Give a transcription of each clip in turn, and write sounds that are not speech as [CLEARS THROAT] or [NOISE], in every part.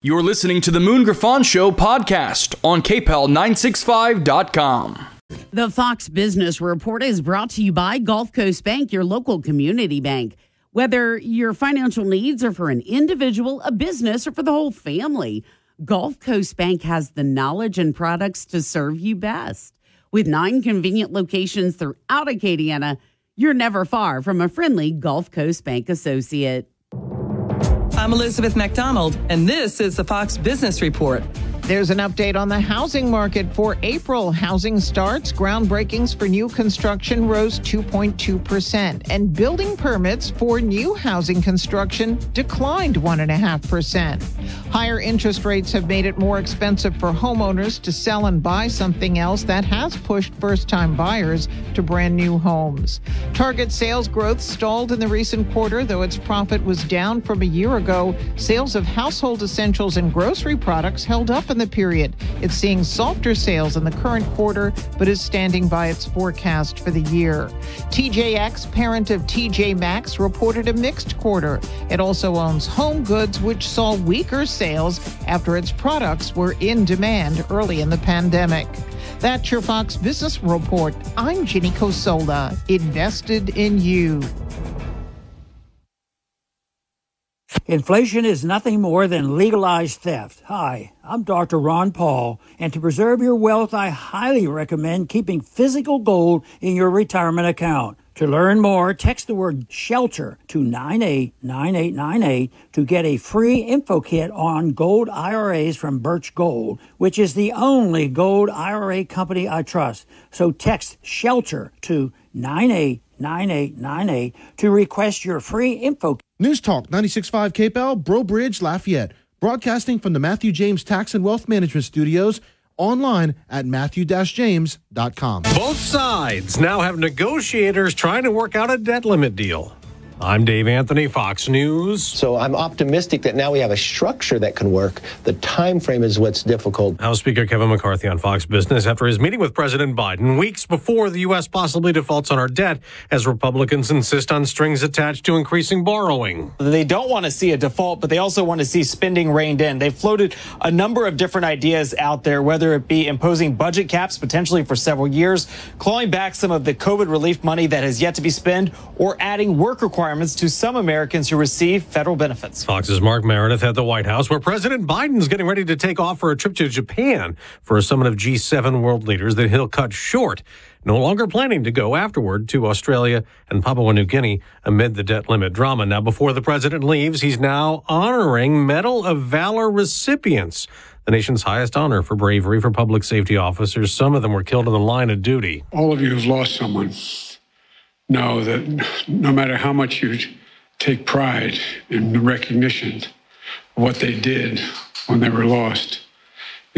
You're listening to the Moon Griffon Show podcast on KPEL965.com. The Fox Business Report is brought to you by Gulf Coast Bank, your local community bank. Whether your financial needs are for an individual, a business, or for the whole family, Gulf Coast Bank has the knowledge and products to serve you best. With nine convenient locations throughout Acadiana, you're never far from a friendly Gulf Coast Bank associate. I'm Elizabeth McDonald, and this is the Fox Business Report. There's an update on the housing market for April. Housing starts, groundbreakings for new construction rose 2.2%, and building permits for new housing construction declined 1.5%. Higher interest rates have made it more expensive for homeowners to sell and buy something else that has pushed first time buyers to brand new homes. Target sales growth stalled in the recent quarter, though its profit was down from a year ago. Sales of household essentials and grocery products held up in the period. It's seeing softer sales in the current quarter, but is standing by its forecast for the year. TJX, parent of TJ Maxx, reported a mixed quarter. It also owns Home Goods, which saw weaker sales after its products were in demand early in the pandemic. That's your Fox Business Report. I'm Ginny Cosola, invested in you. Inflation is nothing more than legalized theft. Hi, I'm Dr. Ron Paul, and to preserve your wealth, I highly recommend keeping physical gold in your retirement account. To learn more, text the word shelter to 989898 to get a free info kit on gold IRAs from Birch Gold, which is the only gold IRA company I trust. So text shelter to 989898 to request your free info. News Talk 96.5 KPEL, Breaux Bridge, Lafayette. Broadcasting from the Matthew James Tax and Wealth Management Studios online at matthew-james.com. Both sides now have negotiators trying to work out a debt limit deal. I'm Dave Anthony, Fox News. So I'm optimistic that now we have a structure that can work. The time frame is what's difficult. House Speaker Kevin McCarthy on Fox Business after his meeting with President Biden weeks before the U.S. possibly defaults on our debt as Republicans insist on strings attached to increasing borrowing. They don't want to see a default, but they also want to see spending reined in. They've floated a number of different ideas out there, whether it be imposing budget caps potentially for several years, clawing back some of the COVID relief money that has yet to be spent, or adding work requirements to some Americans who receive federal benefits. Fox's Mark Meredith at the White House, where President Biden's getting ready to take off for a trip to Japan for a summit of G7 world leaders that he'll cut short. No longer planning to go afterward to Australia and Papua New Guinea amid the debt limit drama. Now, before the president leaves, he's now honoring Medal of Valor recipients the nation's highest honor for bravery for public safety officers. Some of them were killed in the line of duty. All of you have lost someone know that no matter how much you take pride in the recognition of what they did when they were lost,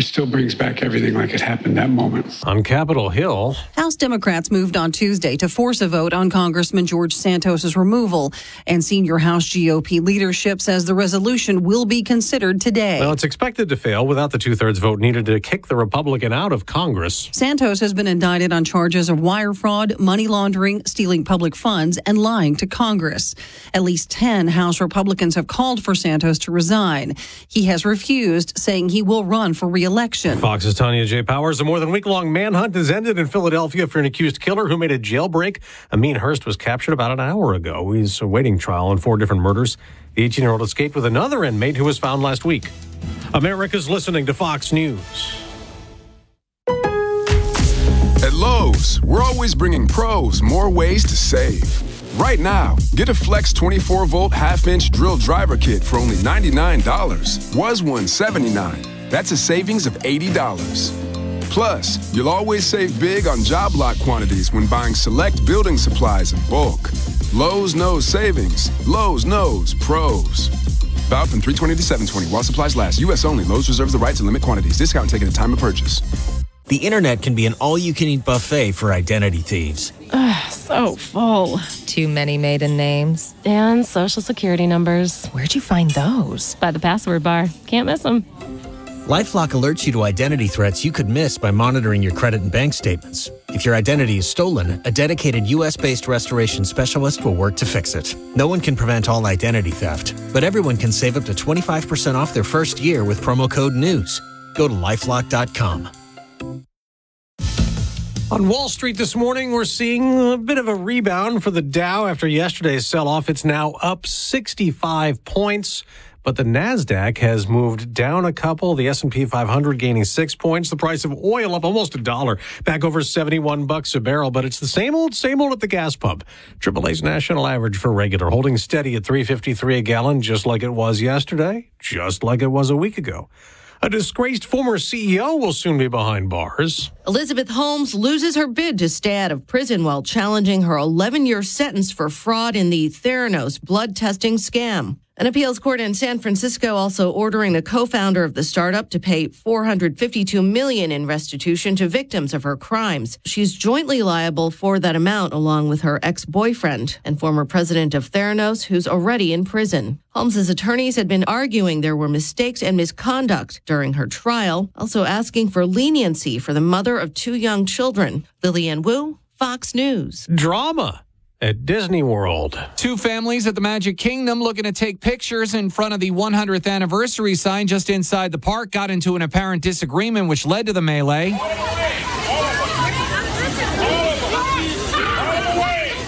it still brings back everything like it happened that moment. On Capitol Hill, House Democrats moved on Tuesday to force a vote on Congressman George Santos's removal, and senior House GOP leadership says the resolution will be considered today. Well, it's expected to fail without the two thirds vote needed to kick the Republican out of Congress. Santos has been indicted on charges of wire fraud, money laundering, stealing public funds, and lying to Congress. At least 10 House Republicans have called for Santos to resign. He has refused, saying he will run for re election. Fox's Tanya J. Powers. A more than week long manhunt has ended in Philadelphia for an accused killer who made a jailbreak. Ameen Hurst was captured about an hour ago. He's awaiting trial on four different murders. The 18 year old escaped with another inmate who was found last week. America's listening to Fox News. At Lowe's, we're always bringing pros more ways to save. Right now, get a Flex 24 volt half inch drill driver kit for only $99. Was $179. That's a savings of $80. Plus, you'll always save big on job lot quantities when buying select building supplies in bulk. Lowe's knows savings. Lowe's knows pros. About from 320 to 720 while supplies last. U.S. only. Lowe's reserves the right to limit quantities. Discount taken at time of purchase. The internet can be an all you can eat buffet for identity thieves. Ugh, so full. Too many maiden names. And social security numbers. Where'd you find those? By the password bar. Can't miss them. LifeLock alerts you to identity threats you could miss by monitoring your credit and bank statements. If your identity is stolen, a dedicated U.S.-based restoration specialist will work to fix it. No one can prevent all identity theft, but everyone can save up to 25% off their first year with promo code NEWS. Go to lifelock.com. On Wall Street this morning, we're seeing a bit of a rebound for the Dow after yesterday's sell off. It's now up 65 points. But the Nasdaq has moved down a couple. The S&P 500 gaining six points. The price of oil up almost a dollar, back over 71 bucks a barrel. But it's the same old, same old at the gas pump. AAA's national average for regular holding steady at 3.53 a gallon, just like it was yesterday, just like it was a week ago. A disgraced former CEO will soon be behind bars. Elizabeth Holmes loses her bid to stay out of prison while challenging her 11 year sentence for fraud in the Theranos blood testing scam. An appeals court in San Francisco also ordering the co-founder of the startup to pay 452 million in restitution to victims of her crimes. She's jointly liable for that amount along with her ex-boyfriend and former president of Theranos who's already in prison. Holmes's attorneys had been arguing there were mistakes and misconduct during her trial, also asking for leniency for the mother of two young children. Lillian Wu, Fox News. Drama at Disney World. Two families at the Magic Kingdom looking to take pictures in front of the 100th anniversary sign just inside the park got into an apparent disagreement, which led to the melee.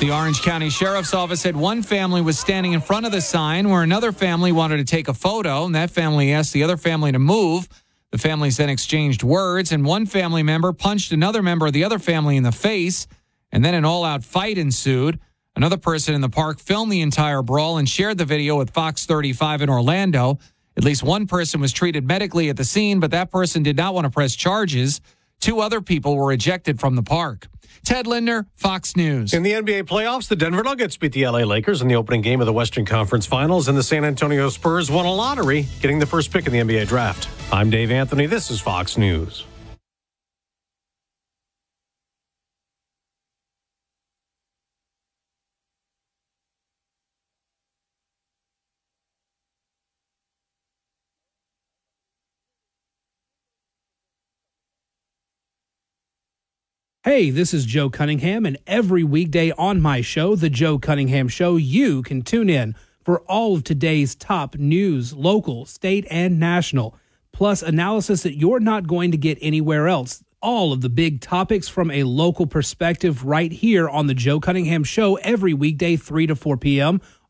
The Orange County Sheriff's Office said one family was standing in front of the sign where another family wanted to take a photo, and that family asked the other family to move. The families then exchanged words, and one family member punched another member of the other family in the face, and then an all out fight ensued. Another person in the park filmed the entire brawl and shared the video with Fox 35 in Orlando. At least one person was treated medically at the scene, but that person did not want to press charges. Two other people were ejected from the park. Ted Linder, Fox News. In the NBA playoffs, the Denver Nuggets beat the LA Lakers in the opening game of the Western Conference Finals, and the San Antonio Spurs won a lottery, getting the first pick in the NBA draft. I'm Dave Anthony. This is Fox News. Hey, this is Joe Cunningham, and every weekday on my show, The Joe Cunningham Show, you can tune in for all of today's top news, local, state, and national, plus analysis that you're not going to get anywhere else. All of the big topics from a local perspective right here on The Joe Cunningham Show every weekday, 3 to 4 p.m.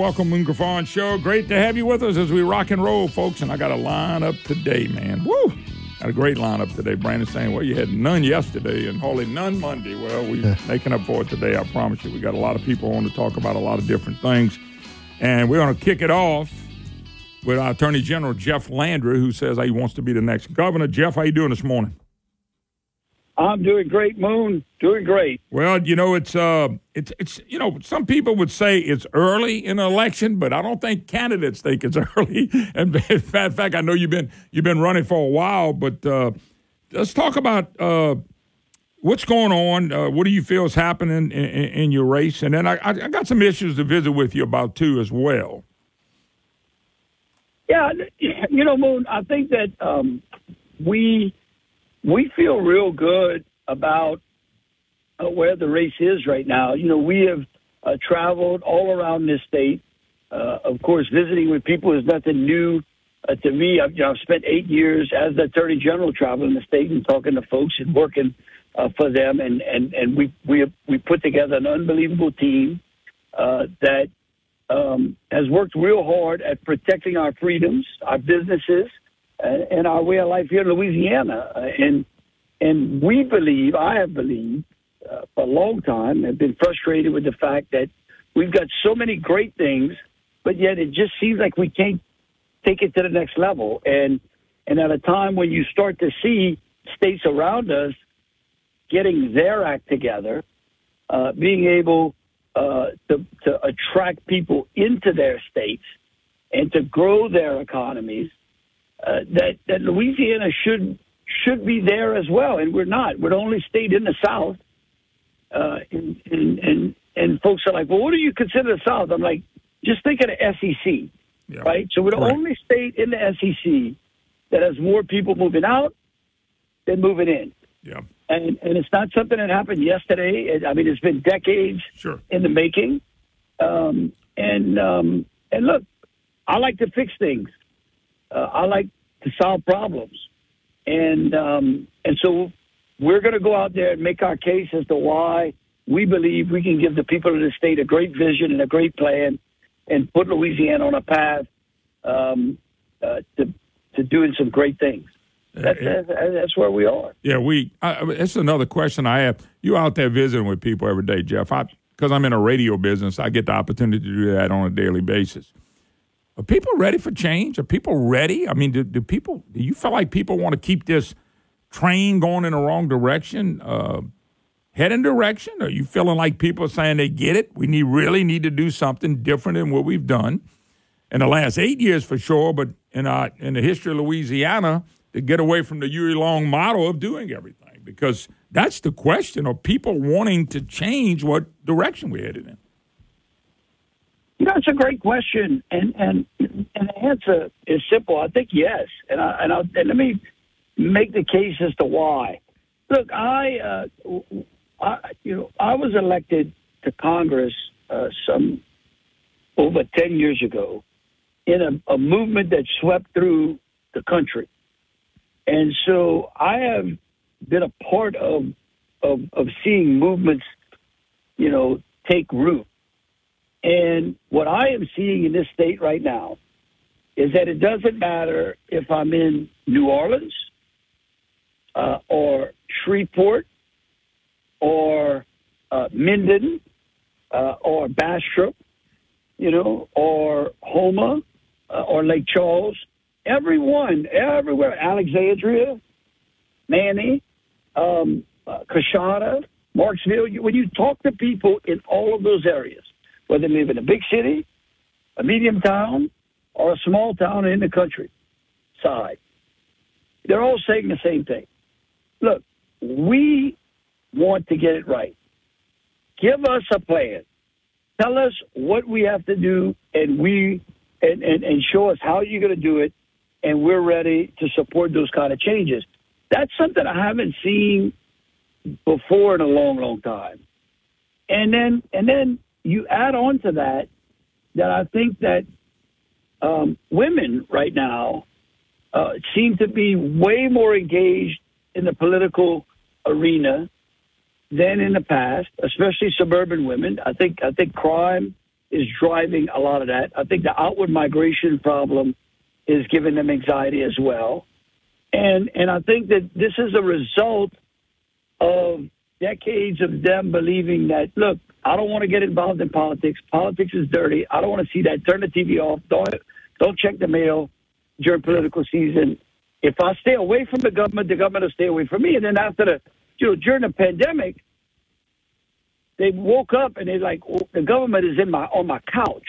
Welcome Moon Griffon Show. Great to have you with us as we rock and roll, folks. And I got a lineup today, man. Woo! Got a great lineup today. Brandon saying, well, you had none yesterday and hardly none Monday. Well, we're making up for it today, I promise you. We got a lot of people on to talk about a lot of different things. And we're going to kick it off with our Attorney General, Jeff Landry, who says he wants to be the next governor. Jeff, how you doing this morning? I'm doing great, Moon. Doing great. Well, you know, it's uh, it's it's you know, some people would say it's early in an election, but I don't think candidates think it's [LAUGHS] early. And [LAUGHS] in fact, I know you've been you've been running for a while, but uh, let's talk about uh, what's going on. Uh, what do you feel is happening in, in, in your race? And then I, I got some issues to visit with you about too as well. Yeah, [CLEARS THROAT] you know, Moon. I think that um, we we feel real good about uh, where the race is right now. You know, we have uh, traveled all around this state. Uh, of course, visiting with people is nothing new uh, to me. I've, you know, I've spent eight years as the Attorney General traveling the state and talking to folks and working uh, for them, and and and we we we put together an unbelievable team. uh, that um, has worked real hard at protecting our freedoms, our businesses, and, and our way of life here in Louisiana. Uh, and and we believe, I have believed uh, for a long time, have been frustrated with the fact that we've got so many great things, but yet it just seems like we can't take it to the next level. And and at a time when you start to see states around us getting their act together, uh, being able uh, to, to attract people into their states and to grow their economies, uh, that, that Louisiana should should be there as well, and we're not. We're the only state in the South. Uh, and, and and and folks are like, "Well, what do you consider the South?" I'm like, just think of the SEC, Yeah. right? So we're the Correct. only state in the SEC that has more people moving out than moving in. Yeah. And and it's not something that happened yesterday. It, I mean, it's been decades Sure. in the making. Um, and um, and look, I like to fix things. Uh, I like to solve problems, and um, and so we're going to go out there and make our case as to why we believe we can give the people of the state a great vision and a great plan, and put Louisiana on a path um, uh, to to doing some great things. That's, that's, that's where we are. Yeah, we. I, it's another question I have. You out there visiting with people every day, Jeff? Because I'm in a radio business, I get the opportunity to do that on a daily basis. Are people ready for change? Are people ready? I mean, do, do people? Do you feel like people want to keep this train going in the wrong direction, uh, heading direction? Are you feeling like people are saying they get it? We need really need to do something different than what we've done in the last eight years for sure, but in our in the history of Louisiana, to get away from the Huey Long model of doing everything, because that's the question: Are people wanting to change what direction we're headed in? You know, it's a great question, and and and the answer is simple. I think yes, and I, and, I, and let me make the case as to why. Look, I, uh, I you know, I was elected to Congress uh, some over ten years ago in a, a movement that swept through the country, and so I have been a part of of, of seeing movements, you know, take root. And what I am seeing in this state right now is that it doesn't matter if I'm in New Orleans uh, or Shreveport or uh, Minden uh, or Bastrop, you know, or Houma uh, or Lake Charles. Everyone, everywhere, Alexandria, Many, um, uh, Marksville. When you talk to people in all of those areas, whether they live in a big city, a medium town, or a small town in the country side, they're all saying the same thing. Look, we want to get it right. Give us a plan. Tell us what we have to do, and we and, and, and show us how you're going to do it, and we're ready to support those kind of changes. That's something I haven't seen before in a long, long time. And then and then you add on to that that I think that um, women right now uh, seem to be way more engaged in the political arena than in the past, especially suburban women. I think I think crime is driving a lot of that. I think the outward migration problem is giving them anxiety as well. And and I think that this is a result of decades of them believing that look, I don't want to get involved in politics. Politics is dirty. I don't want to see that. Turn the TV off. Don't don't check the mail during political season. If I stay away from the government, the government will stay away from me. And then after the you know during the pandemic, they woke up and they're like, oh, the government is in my on my couch,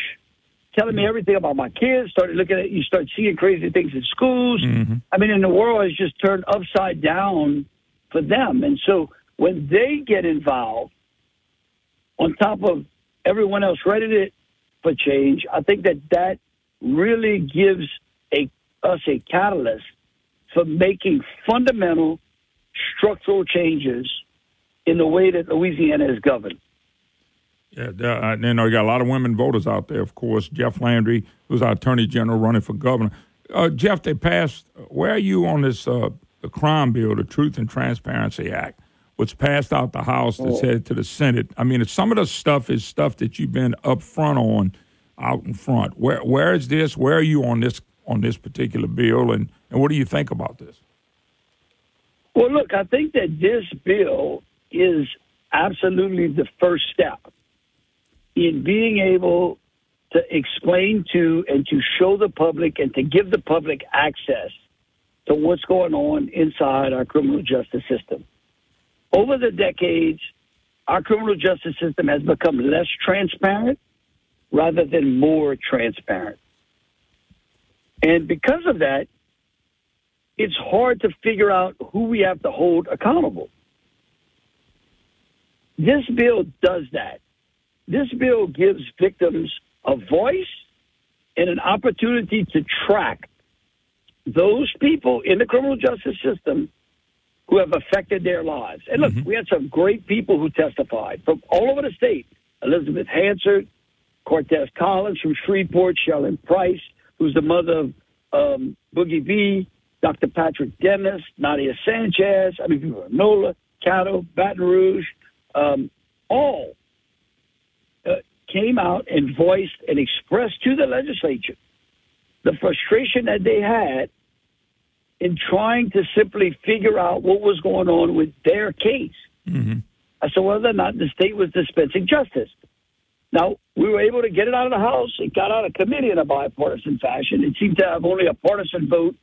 telling me mm-hmm. everything about my kids. Started looking at you, start seeing crazy things in schools. Mm-hmm. I mean, and the world has just turned upside down for them. And so when they get involved, on top of everyone else ready for change, I think that that really gives a us a catalyst for making fundamental structural changes in the way that Louisiana is governed. Yeah, uh, you know, you got a lot of women voters out there, of course. Jeff Landry, who's our attorney general running for governor. Uh, Jeff, they passed, where are you on this, uh, the crime bill, the Truth and Transparency Act? What's passed out the House that's Oh. headed to the Senate. I mean, some of the stuff is stuff that you've been up front on, out in front. Where where is this? Where are you on this on this particular bill, and and what do you think about this? Well, look, I think that this bill is absolutely the first step in being able to explain to and to show the public and to give the public access to what's going on inside our criminal justice system. Over the decades, our criminal justice system has become less transparent rather than more transparent. And because of that, it's hard to figure out who we have to hold accountable. This bill does that. This bill gives victims a voice and an opportunity to track those people in the criminal justice system who have affected their lives. And look, we had some great people who testified from all over the state. Elizabeth Hansard, Cortez Collins from Shreveport, Shellen Price, who's the mother of um, Boogie B, Dr. Patrick Dennis, Nadia Sanchez, I mean, people from NOLA, Caddo, Baton Rouge, um, all uh, came out and voiced and expressed to the legislature the frustration that they had in trying to simply figure out what was going on with their case as to whether or not the state was dispensing justice. Now, we were able to get it out of the House. It got out of committee in a bipartisan fashion. It seemed to have only a partisan vote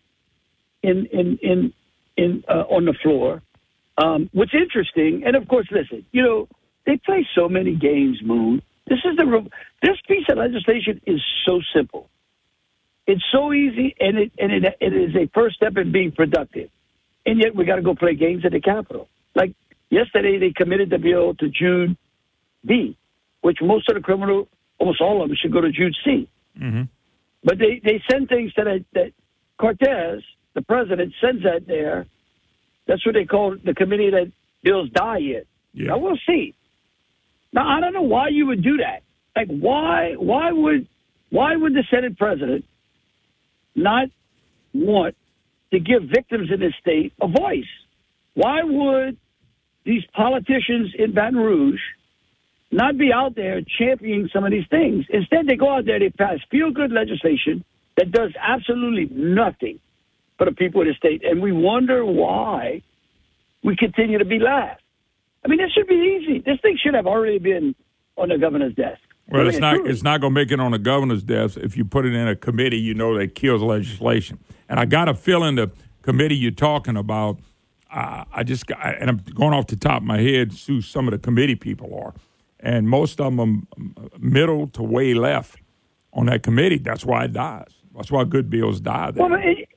in in in in uh, on the floor. Um, what's interesting, and of course, listen, you know, they play so many games. Moon. This is the re- this piece of legislation is so simple. It's so easy, and it and it, it is a first step in being productive. And yet, we got to go play games at the Capitol. Like yesterday, they committed the bill to June B, which most of the criminal, almost all of them, should go to June C. Mm-hmm. But they, they send things that, I, that Cortez, the president, sends that there. That's what they call the committee that bills die in. Yeah. Now we'll see. Now I don't know why you would do that. Like why why would why would the Senate president not want to give victims in this state a voice? Why would these politicians in Baton Rouge not be out there championing some of these things. Instead, they go out there, they pass feel good legislation that does absolutely nothing for the people of the state. And we wonder why we continue to be last. I mean, this should be easy. This thing should have already been on the governor's desk. Well, it's not it's not going to make it on the governor's desk if you put it in a committee. You know that kills legislation. And I got a feeling the committee you're talking about. Uh, I just got, and I'm going off the top of my head. Who some of the committee people are, and most of them are middle to way left on that committee. That's why it dies. That's why good bills die. There. Well, it,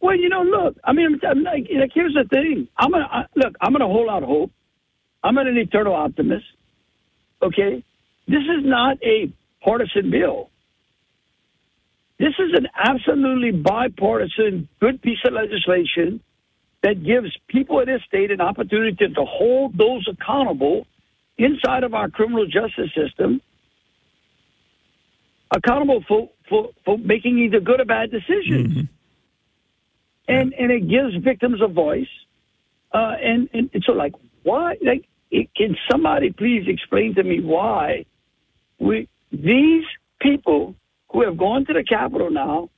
well, you know, look. I mean, I'm like, like here's the thing. I'm gonna I, look. I'm gonna hold out hope. I'm an eternal optimist. Okay, this is not a partisan bill. This is an absolutely bipartisan, good piece of legislation that gives people in this state an opportunity to, to hold those accountable inside of our criminal justice system, accountable for, for, for making either good or bad decisions. And and it gives victims a voice. Uh, and, and and so like why like it, can somebody please explain to me why we these people who have gone to the Capitol now,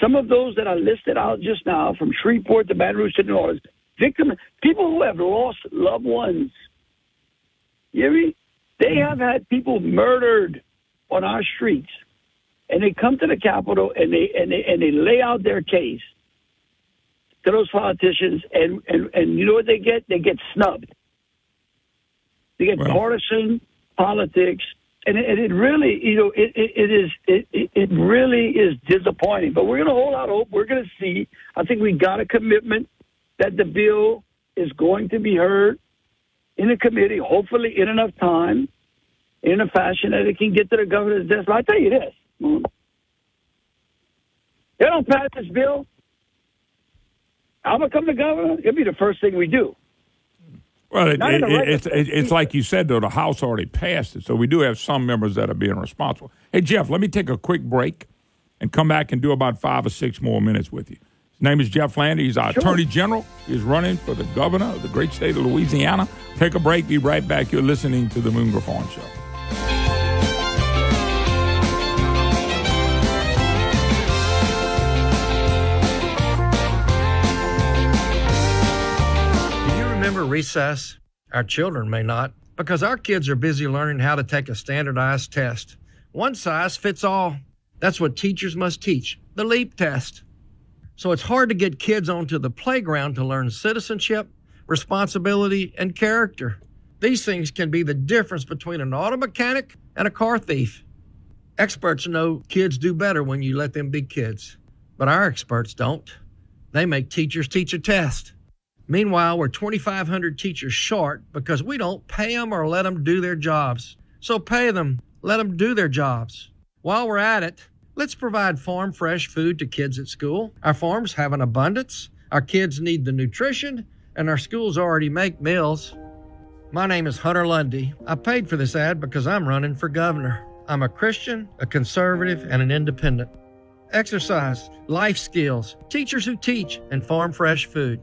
some of those that are listed out just now, from Shreveport to Baton Rouge to New Orleans, victim people who have lost loved ones. You hear me? They mm-hmm. have had people murdered on our streets, and they come to the Capitol and they and they and they lay out their case to those politicians, and and and you know what they get? They get snubbed. They get partisan politics, and it, and it really, you know, it, it, it is it, it really is disappointing. But we're going to hold out hope. We're going to see. I think we got a commitment that the bill is going to be heard in the committee, hopefully in enough time, in a fashion that it can get to the governor's desk. But I tell you this, they don't pass this bill. I'm gonna come to governor. It'll be the first thing we do. Well, it, it, right- it's it, it's like you said though. The House already passed it, so we do have some members that are being responsible. Hey Jeff, let me take a quick break and come back and do about five or six more minutes with you. His name is Jeff Landry. He's our Attorney General. He's running for the governor of the great state of Louisiana. Take a break. Be right back. You're listening to the Moon Griffon Show. Recess? Our children may not, because our kids are busy learning how to take a standardized test. One size fits all. That's what teachers must teach the LEAP test. So it's hard to get kids onto the playground to learn citizenship, responsibility, and character. These things can be the difference between an auto mechanic and a car thief. Experts know kids do better when you let them be kids, but our experts don't. They make teachers teach a test. Meanwhile, we're 2,500 teachers short because we don't pay them or let them do their jobs. So pay them, let them do their jobs. While we're at it, let's provide farm fresh food to kids at school. Our farms have an abundance, our kids need the nutrition, and our schools already make meals. My name is Hunter Lundy. I paid for this ad because I'm running for governor. I'm a Christian, a conservative, and an independent. Exercise, life skills, teachers who teach, and farm fresh food.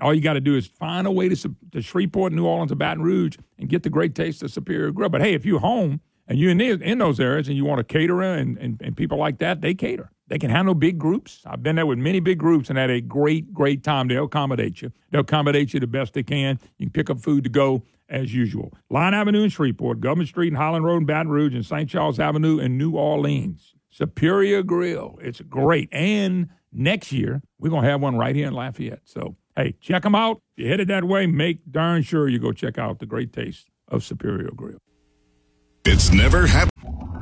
All you got to do is find a way to, to Shreveport, New Orleans, or Baton Rouge and get the great taste of Superior Grill. But hey, if you're home and you're in, the, in those areas and you want a caterer and, and, and people like that, they cater. They can handle big groups. I've been there with many big groups and had a great, great time. They'll accommodate you. They'll accommodate you the best they can. You can pick up food to go as usual. Line Avenue in Shreveport, Government Street and Highland Road in Baton Rouge, and St. Charles Avenue in New Orleans. Superior Grill. It's great. And next year, we're going to have one right here in Lafayette. So, hey, check them out. If you're headed that way, make darn sure you go check out the great taste of Superior Grill. It's never happened.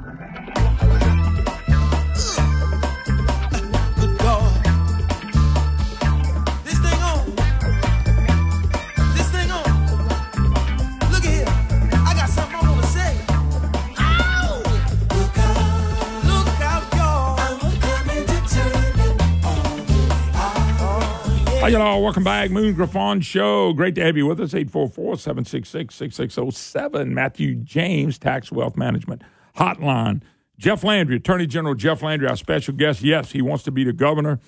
Hi, y'all. Welcome back. Moon Griffon Show. Great to have you with us. 844 766 6607. Matthew James, Tax Wealth Management Hotline. Jeff Landry, Attorney General Jeff Landry, our special guest. Yes, he wants to be the governor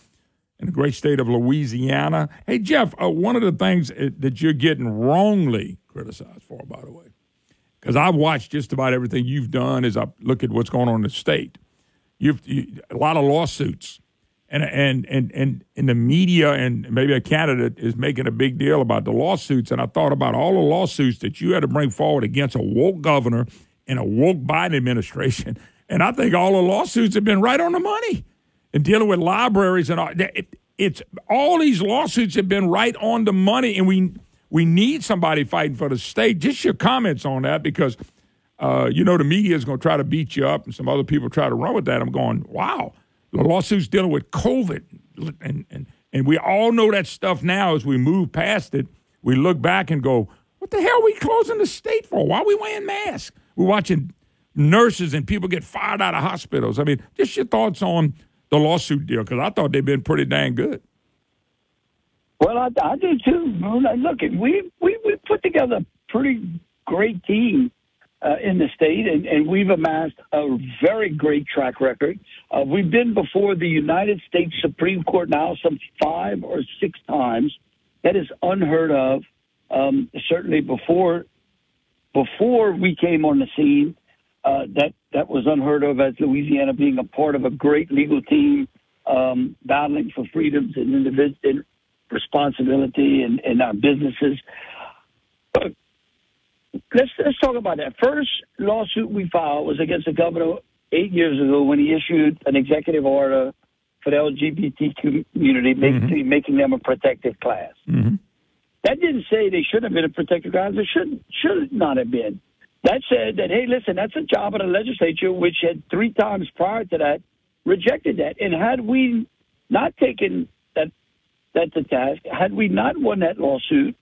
in the great state of Louisiana. Hey, Jeff, uh, one of the things uh, that you're getting wrongly criticized for, by the way, because I've watched just about everything you've done as I look at what's going on in the state. You've you, a lot of lawsuits, and and and and in the media and maybe a candidate is making a big deal about the lawsuits. And I thought about all the lawsuits that you had to bring forward against a woke governor and a woke Biden administration. [LAUGHS] And I think all the lawsuits have been right on the money and dealing with libraries and all. It, it's all these lawsuits have been right on the money, and we we need somebody fighting for the state. Just your comments on that, because uh, you know the media is going to try to beat you up, and some other people try to run with that. I'm going, wow, the lawsuits dealing with COVID, and and and we all know that stuff now. As we move past it, we look back and go, what the hell are we closing the state for? Why are we wearing masks? We're watching nurses and people get fired out of hospitals. I mean, just your thoughts on the lawsuit deal because I thought they've been pretty dang good. Well, I, I do too. Moon. Look, we we we put together a pretty great team uh, in the state, and, and we've amassed a very great track record. Uh, we've been before the United States Supreme Court now some five or six times. That is unheard of. Um, certainly before before we came on the scene, uh, that that was unheard of as Louisiana being a part of a great legal team um, battling for freedoms and individual responsibility in, in our businesses. But let's let's talk about that. First lawsuit we filed was against the governor eight years ago when he issued an executive order for the LGBT community, making mm-hmm. making them a protected class. Mm-hmm. That didn't say they should have been a protected class. They should should not have been. That said that hey, listen, that's a job of the legislature, which had three times prior to that rejected that. And had we not taken that that to task, had we not won that lawsuit,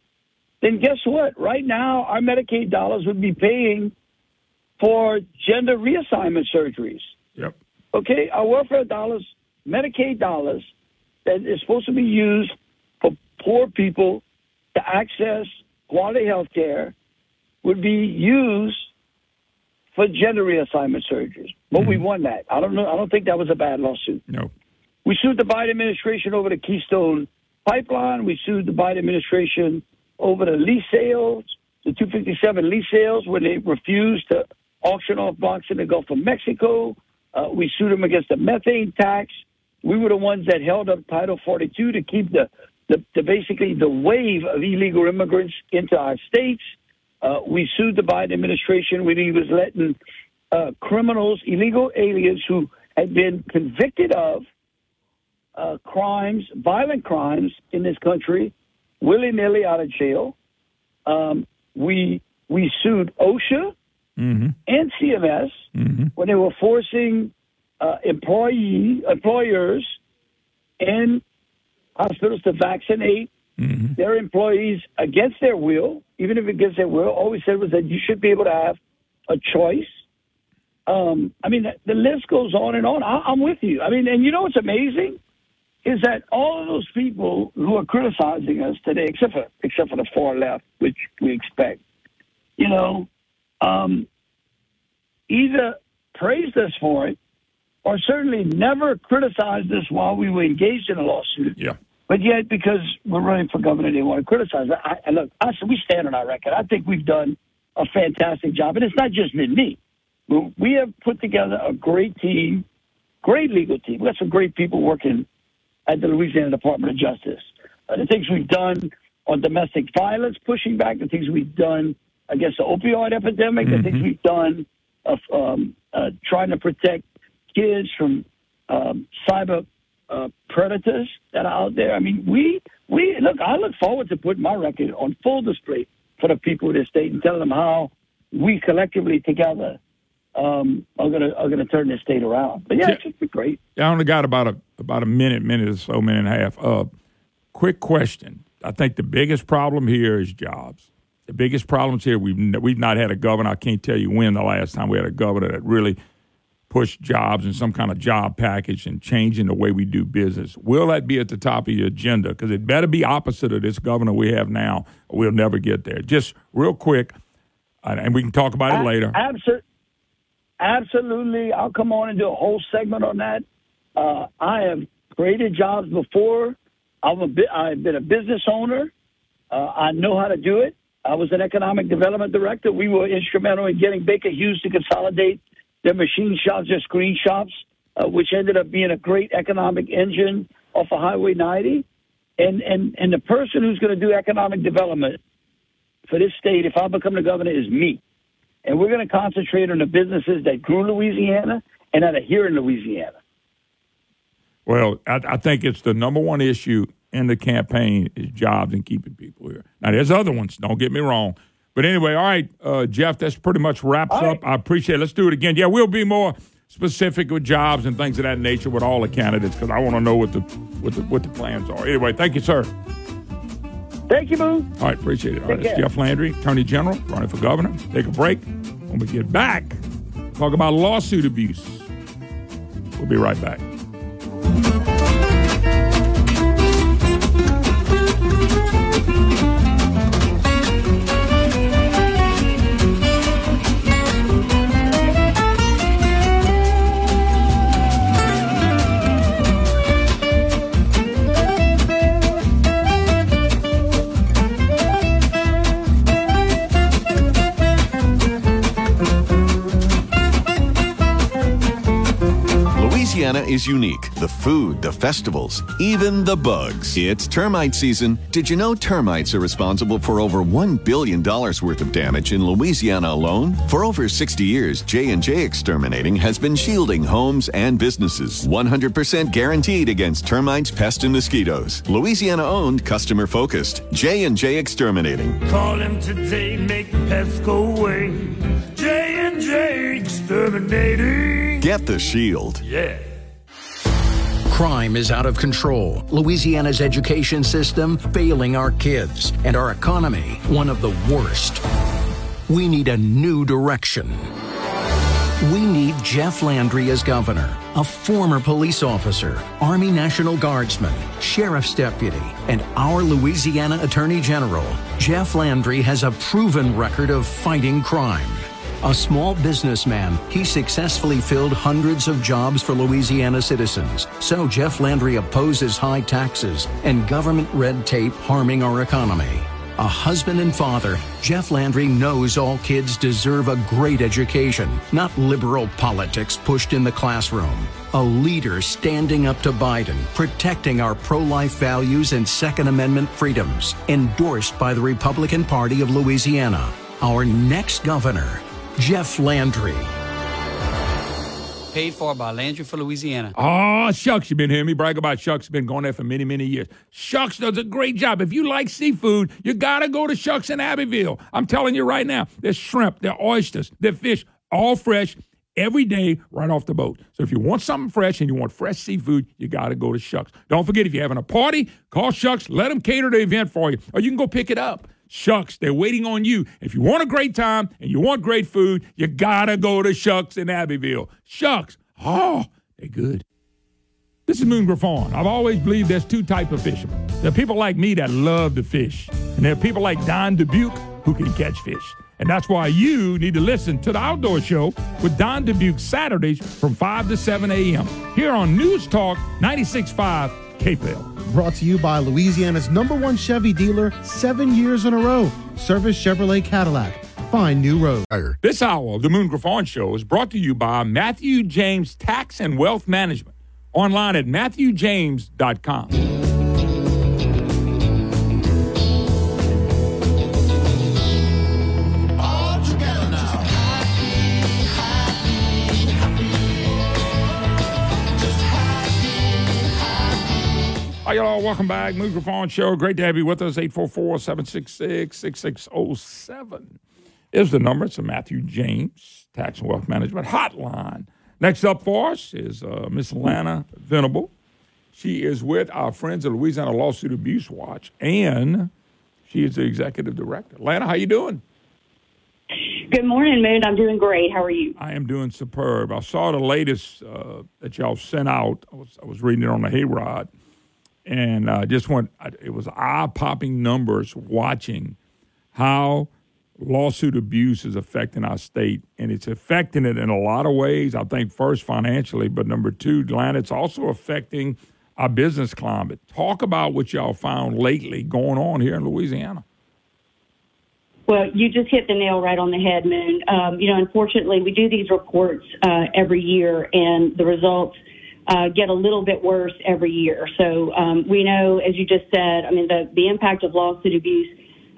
then guess what? Right now, our Medicaid dollars would be paying for gender reassignment surgeries. Yep. Okay, our welfare dollars, Medicaid dollars, that is supposed to be used for poor people to access quality health care, would be used for gender reassignment surgeries. But we mm-hmm. won that. I don't know. I don't think that was a bad lawsuit. No. We sued the Biden administration over the Keystone pipeline. We sued the Biden administration over the lease sales, the 257 lease sales, when they refused to auction off blocks in the Gulf of Mexico. Uh, we sued them against the methane tax. We were the ones that held up Title 42 to keep the, the, the basically the wave of illegal immigrants into our states. Uh, we sued the Biden administration when he was letting uh, criminals, illegal aliens who had been convicted of uh, crimes, violent crimes in this country, willy nilly out of jail. Um, we we sued OSHA Mm-hmm. and CMS when they were forcing uh, employee employers and hospitals to vaccinate their employees against their will, even if against their will. All we said was that you should be able to have a choice. Um, I mean, the, the list goes on and on. I, I'm with you. I mean, and you know what's amazing is that all of those people who are criticizing us today, except for except for the far left, which we expect, you know, um, either praised us for it or certainly never criticized us while we were engaged in a lawsuit. Yeah. But yet, because we're running for governor, they want to criticize. I, I look, I, we stand on our record. I think we've done a fantastic job, and it's not just been me. We- We have put together a great team, great legal team. We got some great people working at the Louisiana Department of Justice. Uh, the things we've done on domestic violence, pushing back the things we've done against the opioid epidemic, the things we've done of um, uh, trying to protect kids from um, cyber uh, predators that are out there. I mean, we we look. I look forward to putting my record on full display for the people of this state and telling them how we collectively together um, are gonna are gonna turn this state around. But yeah, it's just great. I only got about a about a minute, minute or so, minute and a half. Uh, quick question. I think the biggest problem here is jobs. The biggest problems here we've we've not had a governor. I can't tell you when the last time we had a governor that really pushed jobs and some kind of job package and changing the way we do business. Will that be at the top of your agenda? Because it better be opposite of this governor we have now. Or we'll never get there. Just real quick, uh, and we can talk about it later. Absolutely, absolutely. I'll come on and do a whole segment on that. Uh, I have created jobs before. I'm a bit, I've been a business owner. Uh, I know how to do it. I was an economic development director. We were instrumental in getting Baker Hughes to consolidate their machine shops, their screen shops, uh, which ended up being a great economic engine off of Highway 90. And and and the person who's going to do economic development for this state, if I become the governor, is me. And we're going to concentrate on the businesses that grew Louisiana and that are here in Louisiana. Well, I, I think it's the number one issue in the campaign is jobs and keeping people here. Now, there's other ones. Don't get me wrong. But anyway, all right, uh, Jeff, that's pretty much wraps up. I appreciate it. Let's do it again. Yeah, we'll be more specific with jobs and things of that nature with all the candidates because I want to know what the, what the what the plans are. Anyway, thank you, sir. Thank you, Boo. All right, appreciate it. All right, Take that's care. Jeff Landry, Attorney General, running for governor. Take a break. When we get back, talk about lawsuit abuse. We'll be right back. Louisiana is unique. The food, the festivals, even the bugs. It's termite season. Did you know termites are responsible for over $1 billion worth of damage in Louisiana alone? For over 60 years, J&J Exterminating has been shielding homes and businesses. 100% guaranteed against termites, pests, and mosquitoes. Louisiana owned, customer focused. J&J Exterminating. Call him today, make pests go away. J and J Exterminating. Get the shield. Yeah. Crime is out of control. Louisiana's education system failing our kids, and our economy one of the worst. We need a new direction. We need Jeff Landry as governor, a former police officer, Army National Guardsman, Sheriff's Deputy, and our Louisiana Attorney General. Jeff Landry has a proven record of fighting crime. A small businessman, he successfully filled hundreds of jobs for Louisiana citizens. So Jeff Landry opposes high taxes and government red tape harming our economy. A husband and father, Jeff Landry knows all kids deserve a great education, not liberal politics pushed in the classroom. A leader standing up to Biden, protecting our pro life values and Second Amendment freedoms, endorsed by the Republican Party of Louisiana. Our next governor, Jeff Landry. Paid for by Landry for Louisiana. Oh, Shucks, you've been hearing me brag about Shucks. Been going there for many, many years. Shucks does a great job. If you like seafood, you got to go to Shucks in Abbeville. I'm telling you right now, there's shrimp, there's oysters, there's fish, all fresh every day right off the boat. So if you want something fresh and you want fresh seafood, you got to go to Shucks. Don't forget, if you're having a party, call Shucks. Let them cater the event for you, or you can go pick it up. Shucks, they're waiting on you. If you want a great time and you want great food, you got to go to Shucks in Abbeville. Shucks, oh, they're good. This is Moon Griffon. I've always believed there's two types of fishermen. There are people like me that love to fish, and there are people like Don Dubuc who can catch fish. And that's why you need to listen to the Outdoor Show with Don Dubuc Saturdays from 5 to 7 a.m. here on News Talk 96.5 KPEL. Brought to you by Louisiana's number one Chevy dealer seven years in a row, Service Chevrolet Cadillac. Find new roads. This hour of the Moon Griffon Show is brought to you by Matthew James Tax and Wealth Management. Online at matthewjames.com. y'all. Welcome back. Moon Griffon Show. Great to have you with us. 844 766 6607 is the number. It's a Matthew James Tax and Wealth Management Hotline. Next up for us is uh, Miss Lana Venable. She is with our friends at Louisiana Lawsuit Abuse Watch, and she is the executive director. Lana, how you doing? Good morning, Moon. I'm doing great. How are you? I am doing superb. I saw the latest uh, that y'all sent out. I was, I was reading it on the Hayride, and uh, just went. It was eye-popping numbers watching how lawsuit abuse is affecting our state, and it's affecting it in a lot of ways. I think first financially, but number two, Glenn, it's also affecting our business climate. Talk about what y'all found lately going on here in Louisiana. Well, you just hit the nail right on the head, Moon. Um, you know, unfortunately, we do these reports uh, every year, and the results uh, get a little bit worse every year. So um, we know, as you just said, I mean, the, the impact of lawsuit abuse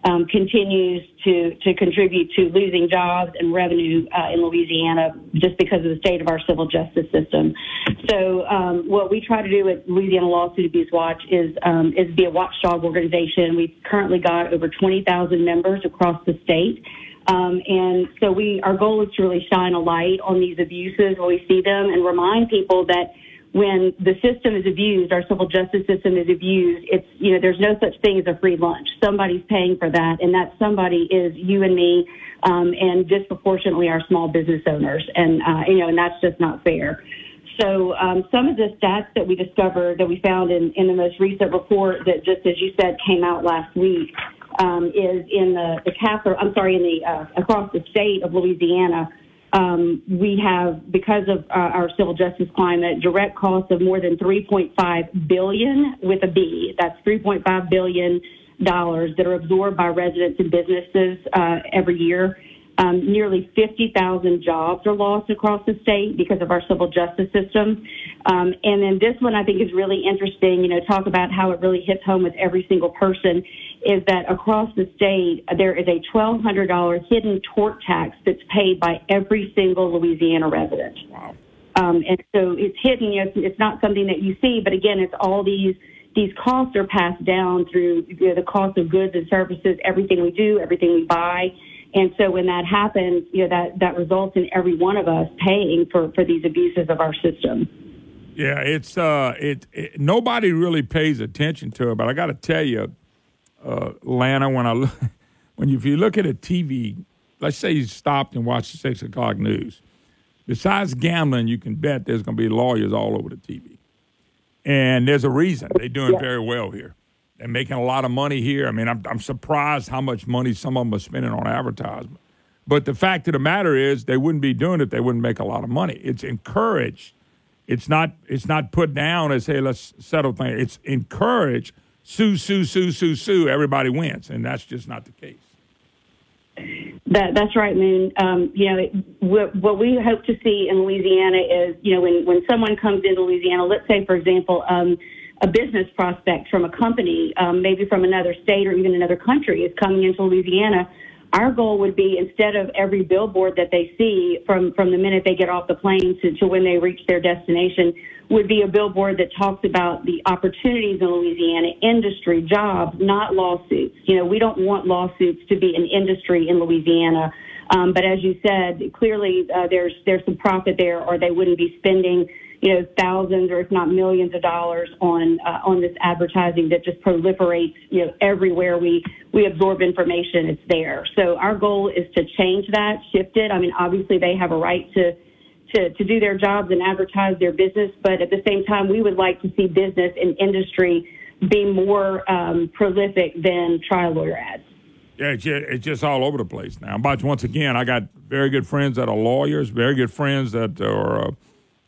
um, continues to, to contribute to losing jobs and revenue uh, in Louisiana just because of the state of our civil justice system. So um, what we try to do at Louisiana Lawsuit Abuse Watch is um, is be a watchdog organization. We've currently got over 20,000 members across the state. Um, and so we, our goal is to really shine a light on these abuses when we see them and remind people that when the system is abused, our civil justice system is abused, it's, you know, there's no such thing as a free lunch. Somebody's paying for that, and that somebody is you and me, um, and disproportionately our small business owners. And, uh, you know, and that's just not fair. So um, some of the stats that we discovered that we found in, in the most recent report that just as you said came out last week um, is in the, the capital, I'm sorry, in the uh, across the state of Louisiana, um, we have, because of uh, our civil justice climate, direct costs of more than 3.5 billion with a B. That's 3.5 billion dollars that are absorbed by residents and businesses uh, every year. Um, nearly 50,000 jobs are lost across the state because of our civil justice system. Um, and then this one I think is really interesting, you know, talk about how it really hits home with every single person is that across the state, there is a $1,200 hidden tort tax that's paid by every single Louisiana resident. Wow. Um, and so it's hidden. You know, it's, not something that you see, but again, it's all these these costs are passed down through you know, the cost of goods and services, everything we do, everything we buy. And so when that happens, you know, that, that results in every one of us paying for, for these abuses of our system. Yeah, it's uh, it, it nobody really pays attention to it, but I got to tell you, uh, Lana, when I look, [LAUGHS] when you, if you look at a TV, let's say you stopped and watched the six o'clock news. Besides gambling, you can bet there's going to be lawyers all over the TV, and there's a reason they're doing very well here. They're making a lot of money here. I mean, I'm I'm surprised how much money some of them are spending on advertisement. But the fact of the matter is, they wouldn't be doing it. They wouldn't make a lot of money. It's encouraged. It's not. It's not put down as hey, let's settle things. It's encouraged. Sue, sue, sue, sue, sue. Everybody wins, and that's just not the case. That, that's right, Moon. Um, you know, it, what, what we hope to see in Louisiana is, you know, when, when someone comes into Louisiana, let's say, for example, um, a business prospect from a company, um, maybe from another state or even another country, is coming into Louisiana. Our goal would be instead of every billboard that they see from, from the minute they get off the plane to, to when they reach their destination, would be a billboard that talks about the opportunities in Louisiana, industry, jobs, not lawsuits. You know, we don't want lawsuits to be an industry in Louisiana. Um, but as you said, clearly uh, there's there's some profit there, or they wouldn't be spending you know thousands or if not millions of dollars on uh, on this advertising that just proliferates you know everywhere we we absorb information it's there. So our goal is to change that shift it. I mean obviously they have a right to to, to do their jobs and advertise their business but at the same time we would like to see business and industry be more um, prolific than trial lawyer ads. Yeah, it's just, it's just all over the place now. But once again, I got very good friends that are lawyers, very good friends that are, uh,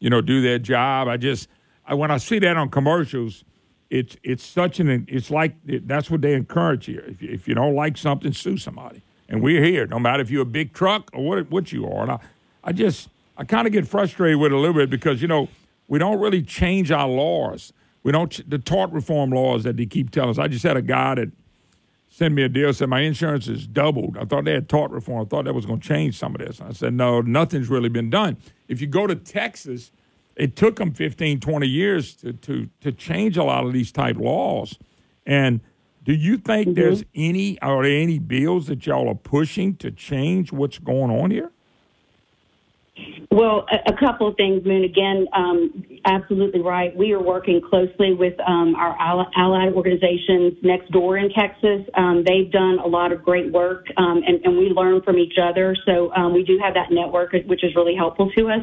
you know, do their job. I just, I, when I see that on commercials, it's it's such an, it's like that's what they encourage here. If you, if you don't like something, sue somebody. And we're here, no matter if you're a big truck or what what you are. And I, I just, I kind of get frustrated with it a little bit because you know we don't really change our laws. We don't the tort reform laws that they keep telling us. I just had a guy that sent me a deal, said my insurance is doubled. I thought they had tort reform. I thought that was going to change some of this. I said, no, nothing's really been done. If you go to Texas, it took them 15, 20 years to, to, to change a lot of these type laws. And do you think mm-hmm. there's any, are there any bills that y'all are pushing to change what's going on here? Well, a, a couple of things, Moon. Again, um, absolutely right. We are working closely with um, our allied organizations next door in Texas. Um, they've done a lot of great work, um, and, and we learn from each other. So um, we do have that network, which is really helpful to us.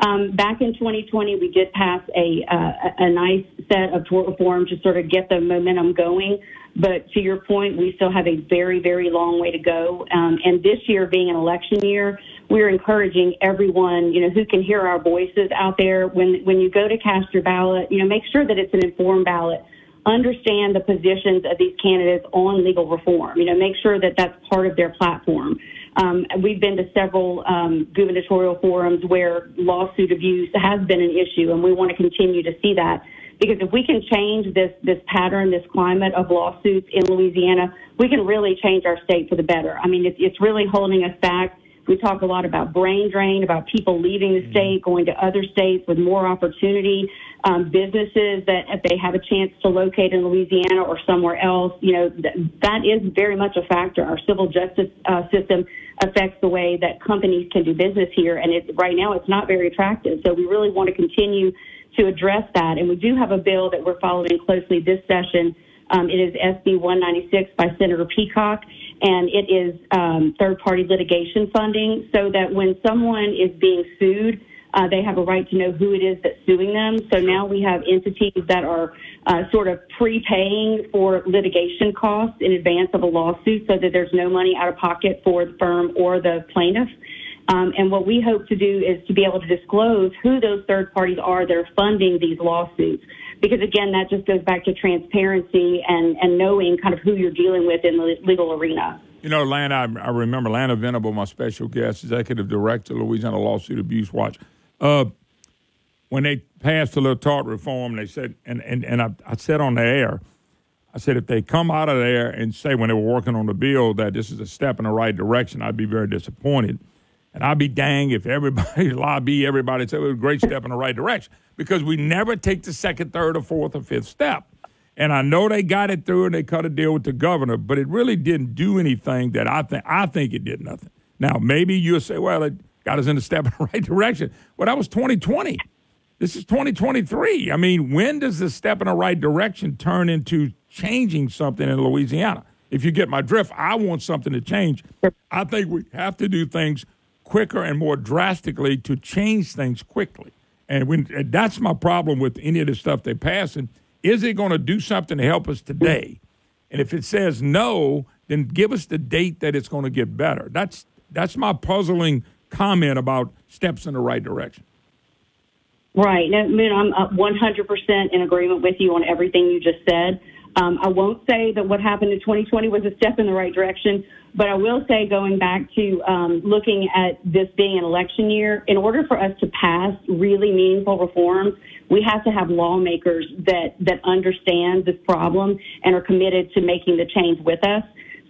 Um, back in 2020, we did pass a, uh, a nice set of tort reform to sort of get the momentum going. But to your point, we still have a very, very long way to go. Um, and this year being an election year, we're encouraging everyone, you know, who can hear our voices out there. When when you go to cast your ballot, you know, make sure that it's an informed ballot. Understand the positions of these candidates on legal reform. You know, make sure that that's part of their platform. Um, we've been to several um, gubernatorial forums where lawsuit abuse has been an issue, and we want to continue to see that. Because if we can change this this pattern, this climate of lawsuits in Louisiana, we can really change our state for the better. I mean, it's, it's really holding us back. We talk a lot about brain drain, about people leaving the state, going to other states with more opportunity. Um, businesses that if they have a chance to locate in Louisiana or somewhere else, you know, th- that is very much a factor. Our civil justice uh, system affects the way that companies can do business here, and it, right now it's not very attractive. So we really want to continue to address that, and we do have a bill that we're following closely this session. Um, it is SB 196 by Senator Peacock, and it is um, third party litigation funding so that when someone is being sued, uh, they have a right to know who it is that's suing them. So now we have entities that are uh, sort of prepaying for litigation costs in advance of a lawsuit so that there's no money out of pocket for the firm or the plaintiff. Um, and what we hope to do is to be able to disclose who those third parties are that are funding these lawsuits. Because again, that just goes back to transparency and, and knowing kind of who you're dealing with in the legal arena. You know, Lana, I, I remember Lana Venable, my special guest, executive director, Louisiana Lawsuit Abuse Watch. Uh, when they passed the little tort reform, they said, and, and, and I, I said on the air, I said, if they come out of there and say when they were working on the bill that this is a step in the right direction, I'd be very disappointed. And I'd be dang if everybody [LAUGHS] lobby, everybody said it was a great step in the right direction because we never take the second, third, or fourth, or fifth step. And I know they got it through and they cut a deal with the governor, but it really didn't do anything that I think I think it did nothing. Now maybe you'll say, well, it got us in a step in the [LAUGHS] right direction. Well, that was 2020. This is 2023. I mean, when does the step in the right direction turn into changing something in Louisiana? If you get my drift, I want something to change. I think we have to do things quicker and more drastically to change things quickly. And when and that's my problem with any of the stuff they're passing. Is it going to do something to help us today? And if it says no, then give us the date that it's going to get better. That's that's my puzzling comment about steps in the right direction. Right. No, Moon, I'm uh, 100% in agreement with you on everything you just said. Um, I won't say that what happened in 2020 was a step in the right direction, but I will say, going back to um, looking at this being an election year, in order for us to pass really meaningful reforms, we have to have lawmakers that that understand this problem and are committed to making the change with us.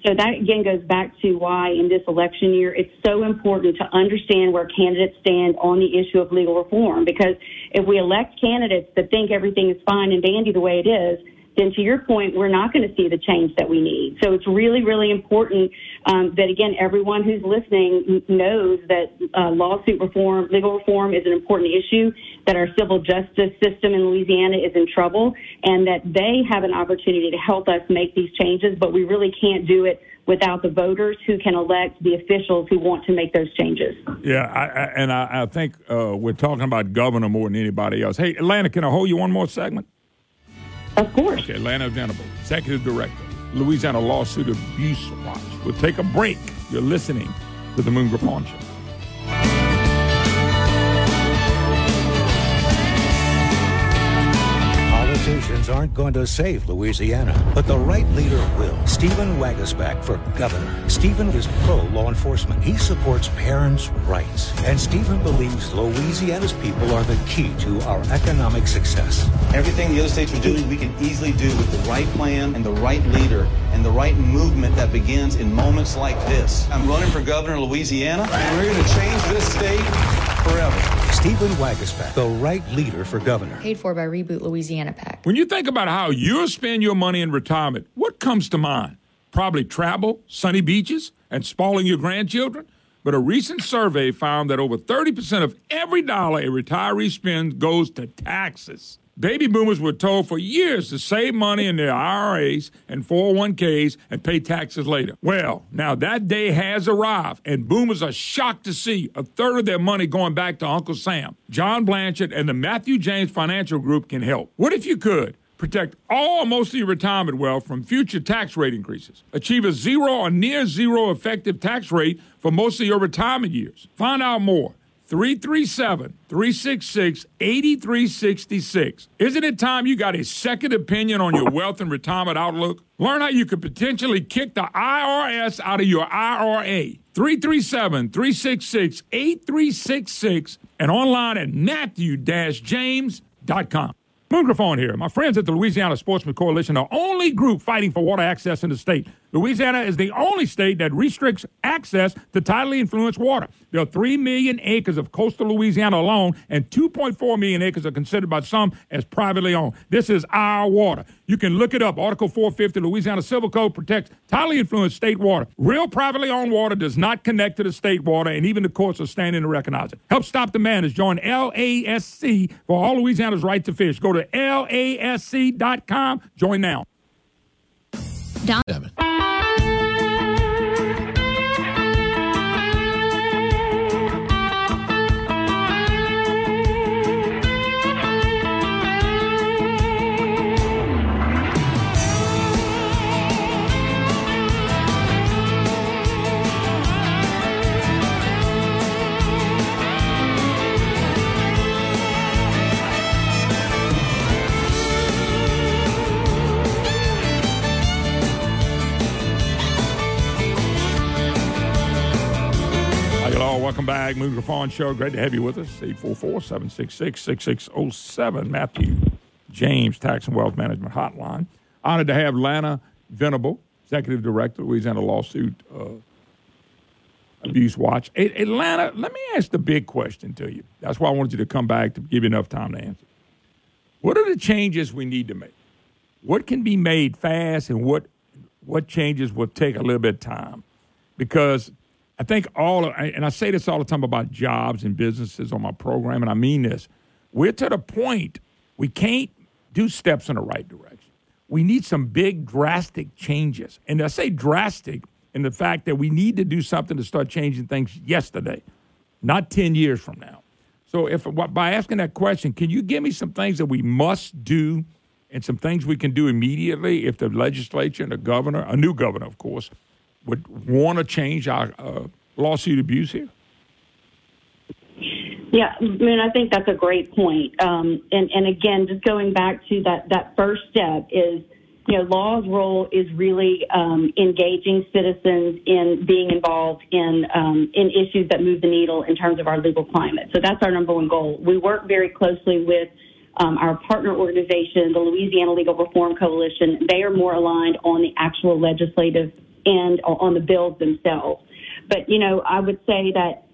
So that again goes back to why in this election year it's so important to understand where candidates stand on the issue of legal reform. Because if we elect candidates that think everything is fine and dandy the way it is, then to your point, we're not going to see the change that we need. So it's really, really important um, that, again, everyone who's listening knows that uh, lawsuit reform, legal reform is an important issue, that our civil justice system in Louisiana is in trouble, and that they have an opportunity to help us make these changes, but we really can't do it without the voters who can elect the officials who want to make those changes. Yeah, I, I, and I, I think uh, we're talking about governor more than anybody else. Hey, Lana, can I hold you one more segment? Of course. Okay, Lana Venable, Executive Director, Louisiana Lawsuit Abuse Watch. We'll take a break. You're listening to the Moon Griffon Show. Politicians aren't going to save Louisiana, but the right leader will. Stephen Waguespack for governor. Stephen is pro law enforcement. He supports parents' rights. And Stephen believes Louisiana's people are the key to our economic success. Everything the other states are doing, we can easily do with the right plan and the right leader and the right movement that begins in moments like this. I'm running for governor of Louisiana, and we're going to change this state forever. Stephen Waguespack, the right leader for governor. Paid for by Reboot Louisiana PAC. When you think about how you spend your money in retirement, what comes to mind? Probably travel, sunny beaches, and spoiling your grandchildren. But a recent survey found that over 30% of every dollar a retiree spends goes to taxes. Baby boomers were told for years to save money in their IRAs and 401ks and pay taxes later. Well, now that day has arrived, and boomers are shocked to see a third of their money going back to Uncle Sam. John Blanchard and the Matthew James Financial Group can help. What if you could? Protect all or most of your retirement wealth from future tax rate increases. Achieve a zero or near zero effective tax rate for most of your retirement years. Find out more. 337 366 8366. Isn't it time you got a second opinion on your wealth and retirement outlook? Learn how you could potentially kick the IRS out of your IRA. 337 366 8366 and online at matthew-james.com. Moon Griffon here. My friends at the Louisiana Sportsman Coalition are only group fighting for water access in the state. Louisiana is the only state that restricts access to tidally influenced water. There are 3 million acres of coastal Louisiana alone, and 2.4 million acres are considered by some as privately owned. This is our water. You can look it up. Article 450, Louisiana Civil Code protects tidally influenced state water. Real privately owned water does not connect to the state water, and even the courts are standing to recognize it. Help stop the madness. Join LASC for all Louisiana's right to fish. Go to lasc.com. Join now. Don. Hi, y'all. Welcome back. Moon Griffon Show. Great to have you with us. 844-766-6607. Matthew James, Tax and Wealth Management Hotline. Honored to have Lana Venable, Executive Director, Louisiana Lawsuit uh, Abuse Watch. Hey, Lana, let me ask the big question to you. That's why I wanted you to come back to give you enough time to answer. What are the changes we need to make? What can be made fast and what what changes will take a little bit of time? Because I think all, and I say this all the time about jobs and businesses on my program, and I mean this. We're to the point we can't do steps in the right direction. We need some big, drastic changes. And I say drastic in the fact that we need to do something to start changing things yesterday, not 10 years from now. So, if by asking that question, can you give me some things that we must do and some things we can do immediately if the legislature and the governor, a new governor, of course, would want to change our uh, lawsuit abuse here? Yeah, I mean, I think that's a great point. Um, and, and again, just going back to that, that first step is, you know, law's role is really um, engaging citizens in being involved in um, in issues that move the needle in terms of our legal climate. So that's our number one goal. We work very closely with um, our partner organization, the Louisiana Legal Reform Coalition. They are more aligned on the actual legislative end on the bills themselves. But you know, I would say that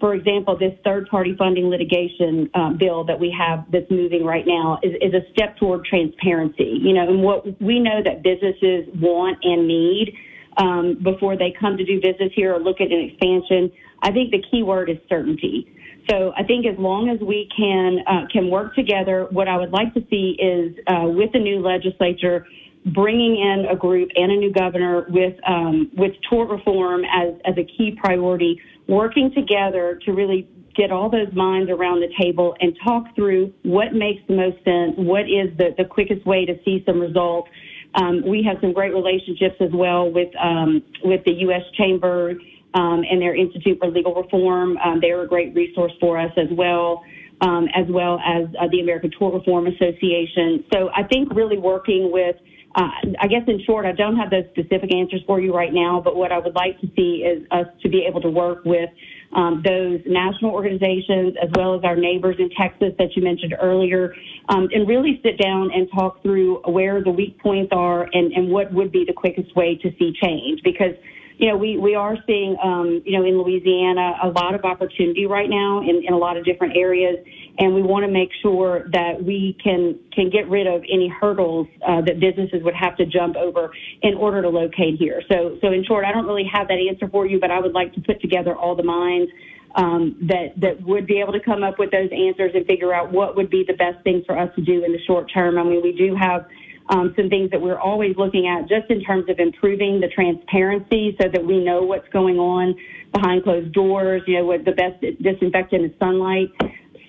for example, this third party funding litigation uh, bill that we have that's moving right now is, is a step toward transparency. You know, and what we know that businesses want and need um, before they come to do business here or look at an expansion. I think the key word is certainty. So I think as long as we can uh, can work together, what I would like to see is uh, with the new legislature bringing in a group and a new governor with um, with tort reform as as a key priority, working together to really get all those minds around the table and talk through what makes the most sense, what is the, the quickest way to see some results. Um, we have some great relationships as well with um, with the U.S. Chamber um, and their Institute for Legal Reform. Um, they're a great resource for us as well. Um, as well as uh, the American Tort Reform Association. So I think really working with uh, I guess in short, I don't have those specific answers for you right now, but what I would like to see is us to be able to work with um, those national organizations as well as our neighbors in Texas that you mentioned earlier, um, and really sit down and talk through where the weak points are and, and what would be the quickest way to see change. Because you know, we, we are seeing, um, you know, in Louisiana, a lot of opportunity right now in, in a lot of different areas. And we want to make sure that we can, can get rid of any hurdles uh, that businesses would have to jump over in order to locate here. So, so in short, I don't really have that answer for you, but I would like to put together all the minds um, that that would be able to come up with those answers and figure out what would be the best thing for us to do in the short term. I mean, we do have um, some things that we're always looking at just in terms of improving the transparency so that we know what's going on behind closed doors, you know, what the best disinfectant is sunlight.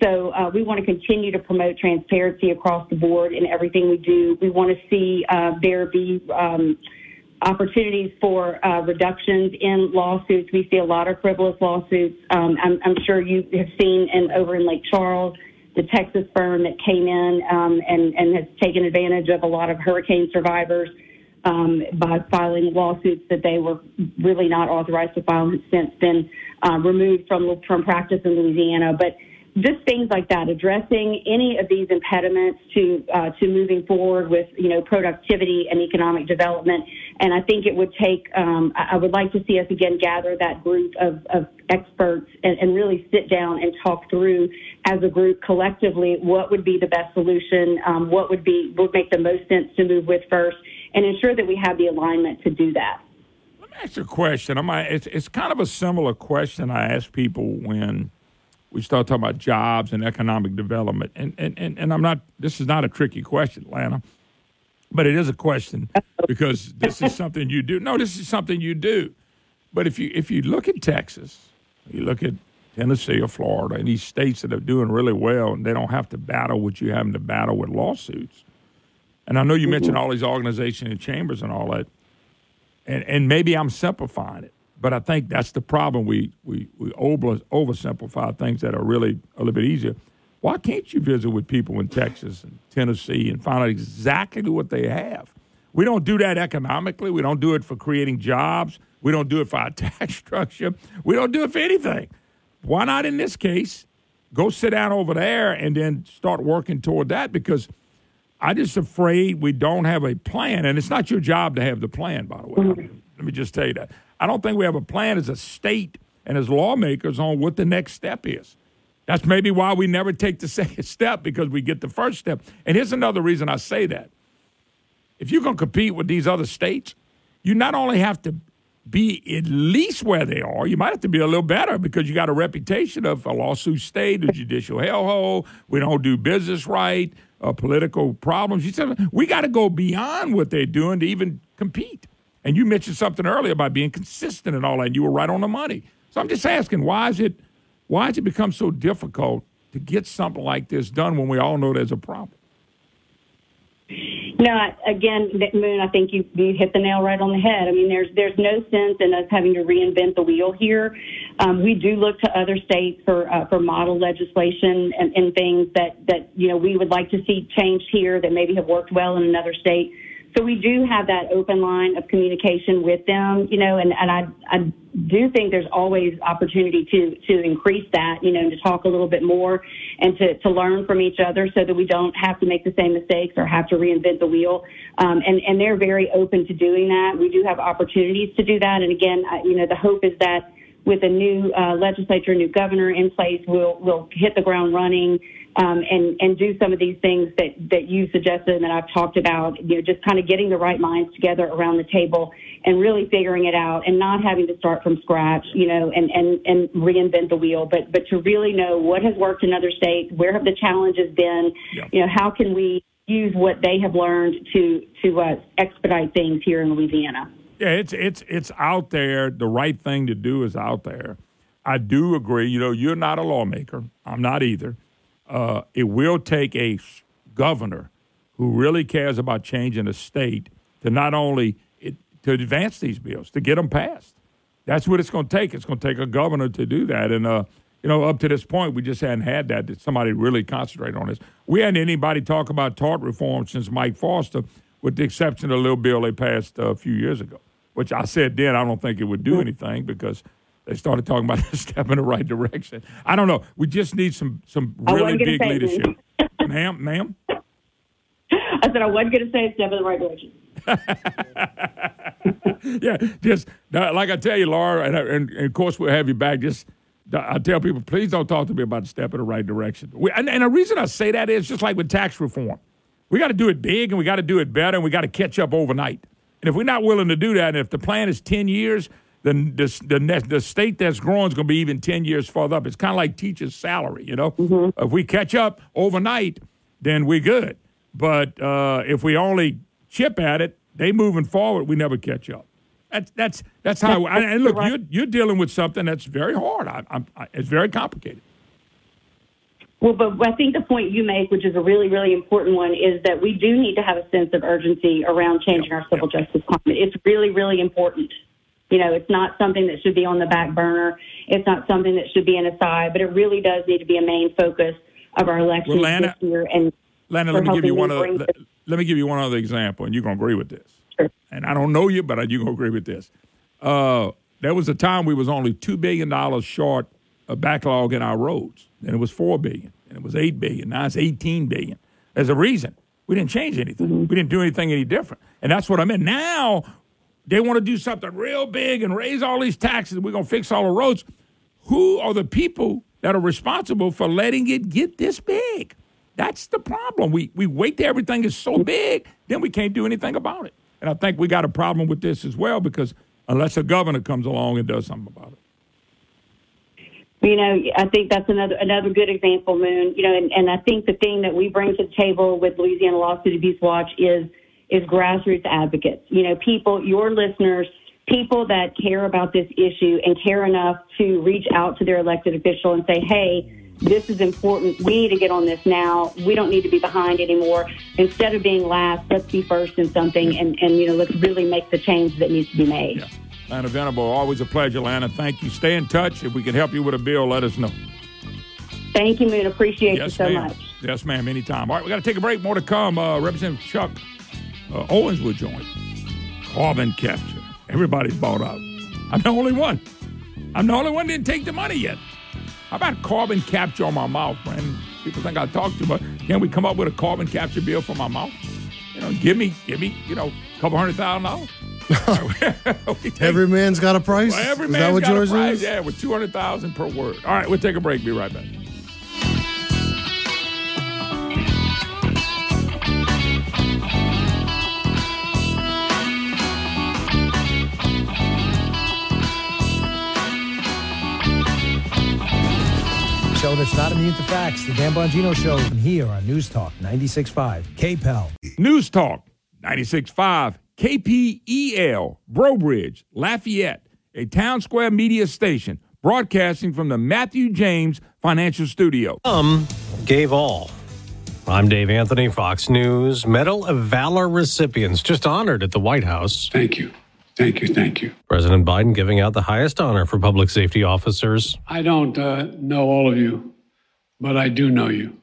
So uh, we want to continue to promote transparency across the board in everything we do. We want to see uh, there be um, opportunities for uh, reductions in lawsuits. We see a lot of frivolous lawsuits. Um, I'm, I'm, sure you have seen in, over in Lake Charles the Texas firm that came in um, and, and has taken advantage of a lot of hurricane survivors um, by filing lawsuits that they were really not authorized to file and since been uh, removed from from practice in Louisiana. But just things like that, addressing any of these impediments to uh, to moving forward with you know productivity and economic development. And I think it would take. Um, I would like to see us again gather that group of, of experts and, and really sit down and talk through as a group collectively what would be the best solution, um, what would be would make the most sense to move with first, and ensure that we have the alignment to do that. Let me ask you a question. I might, it's, it's kind of a similar question I ask people when we start talking about jobs and economic development. And, and, and, and I'm not, this is not a tricky question, Lana, but it is a question because this is something you do. No, this is something you do. But if you, if you look at Texas, you look at Tennessee or Florida and these states that are doing really well and they don't have to battle what you having to battle with lawsuits. And I know you mentioned mm-hmm. all these organizations and chambers and all that. And, and maybe I'm simplifying it. But I think that's the problem. We we we over oversimplify things that are really a little bit easier. Why can't you visit with people in Texas and Tennessee and find out exactly what they have? We don't do that economically. We don't do it for creating jobs. We don't do it for our [LAUGHS] tax structure. We don't do it for anything. Why not in this case? Go sit down over there and then start working toward that because I'm just afraid we don't have a plan. And it's not your job to have the plan, by the way. Mm-hmm. Let me just tell you that. I don't think we have a plan as a state and as lawmakers on what the next step is. That's maybe why we never take the [LAUGHS] second step because we get the first step. And here's another reason I say that. If you're going to compete with these other states, you not only have to be at least where they are. You might have to be a little better because you got a reputation of a lawsuit state, a judicial hellhole. We don't do business right, uh, political problems. You said we got to go beyond what they're doing to even compete. And you mentioned something earlier about being consistent and all that. And you were right on the money. So I'm just asking, why is it, why has it become so difficult to get something like this done when we all know there's a problem? No, again, Moon, I think you, you hit the nail right on the head. I mean, there's there's no sense in us having to reinvent the wheel here. Um, we do look to other states for uh, for model legislation and, and things that that you know we would like to see changed here that maybe have worked well in another state. So we do have that open line of communication with them, you know, and, and I, I do think there's always opportunity to, to increase that, you know, to talk a little bit more and to, to learn from each other so that we don't have to make the same mistakes or have to reinvent the wheel. Um, and, and they're very open to doing that. We do have opportunities to do that. And again, I, you know, the hope is that with a new uh, legislature, new governor in place, we'll, we'll hit the ground running um, and and do some of these things that that you suggested and that I've talked about. You know, just kind of getting the right minds together around the table and really figuring it out, and not having to start from scratch. You know, and and and reinvent the wheel, but but to really know what has worked in other states, where have the challenges been? You know, how can we use what they have learned to to uh, expedite things here in Louisiana? Yeah, it's it's it's out there. The right thing to do is out there. I do agree. You know, you're not a lawmaker. I'm not either. Uh, it will take a governor who really cares about changing the state to not only it, to advance these bills to get them passed. That's what it's going to take. It's going to take a governor to do that. And uh, you know, up to this point, we just hadn't had that. That somebody really concentrate on this. We hadn't anybody talk about tort reform since Mike Foster, with the exception of the little bill they passed uh, a few years ago, which I said then I don't think it would do anything because they started talking about [LAUGHS] a step in the right direction. I don't know. We just need some some really big leadership, [LAUGHS] ma'am, ma'am. I said I wasn't going to say a step in the right direction. [LAUGHS] yeah, just like I tell you, Laura, and, and, and of course we'll have you back. Just I tell people, please don't talk to me about the step in the right direction. We, and, and the reason I say that is just like with tax reform, we got to do it big and we got to do it better and we got to catch up overnight. And if we're not willing to do that, and if the plan is ten years, then the the, next, the state that's growing is going to be even ten years further up. It's kind of like teachers' salary, you know. If we catch up overnight, then we're good. But uh, if we only chip at it, they moving forward, we never catch up. That's that's that's how. I, and look, you're you're dealing with something that's very hard. I, I'm, I, it's very complicated. Well, but I think the point you make, which is a really, really important one, is that we do need to have a sense of urgency around changing our civil justice climate. It's really, really important. You know, it's not something that should be on the back burner. It's not something that should be an aside, but it really does need to be a main focus of our elections Well, Lana- this year. And Lana, let me give you one other. Let, let me give you one other example, and you're gonna agree with this. And I don't know you, but you're gonna agree with this. Uh, there was a time we was only two billion dollars short of backlog in our roads. and it was four billion, and it was eight billion. Now it's eighteen billion. There's a reason. We didn't change anything. We didn't do anything any different, and that's what I meant. Now they want to do something real big and raise all these taxes. We're gonna fix all the roads. Who are the people that are responsible for letting it get this big? That's the problem. We we wait till everything is so big, then we can't do anything about it. And I think we got a problem with this as well because unless a governor comes along and does something about it. You know, I think that's another another good example, Moon. You know, and, and I think the thing that we bring to the table with Louisiana Lawsuit Abuse Watch is is grassroots advocates. You know, people, your listeners, people that care about this issue and care enough to reach out to their elected official and say, "Hey, this is important. We need to get on this now. We don't need to be behind anymore. Instead of being last, let's be first in something, and and you know, let's really make the change that needs to be made." Lana Venable, always a pleasure, Lana. Thank you. Stay in touch. If we can help you with a bill, let us know. Thank you, Moon. Appreciate you so ma'am. much. Yes, ma'am. Anytime. All right, we got to take a break. More to come. Uh, Representative Chuck uh, Owens will join. Carbon capture. Everybody's bought out. I'm the only one. I'm the only one that didn't take the money yet. How about carbon capture on my mouth, Brandon? People think I talk too much. Can we come up with a carbon capture bill for my mouth? You know, give me, give me, you know, a couple hundred thousand dollars. [LAUGHS] [LAUGHS] Every man's got a price. Well, every is man's that what got yours a price. is? Yeah, with two hundred thousand per word. All right, we'll take a break. Be right back. Show that's not immune to facts. The Dan Bongino Show from here on News Talk 96.5 KPEL. News Talk 96.5 KPEL, Breaux Bridge, Lafayette, a town square media station broadcasting from the Matthew James Financial Studio. Um, gave all. I'm Dave Anthony, Fox News. Medal of Valor recipients just honored at the White House. Thank you. Thank you. Thank you. President Biden giving out the highest honor for public safety officers. I don't uh, know all of you, but I do know you.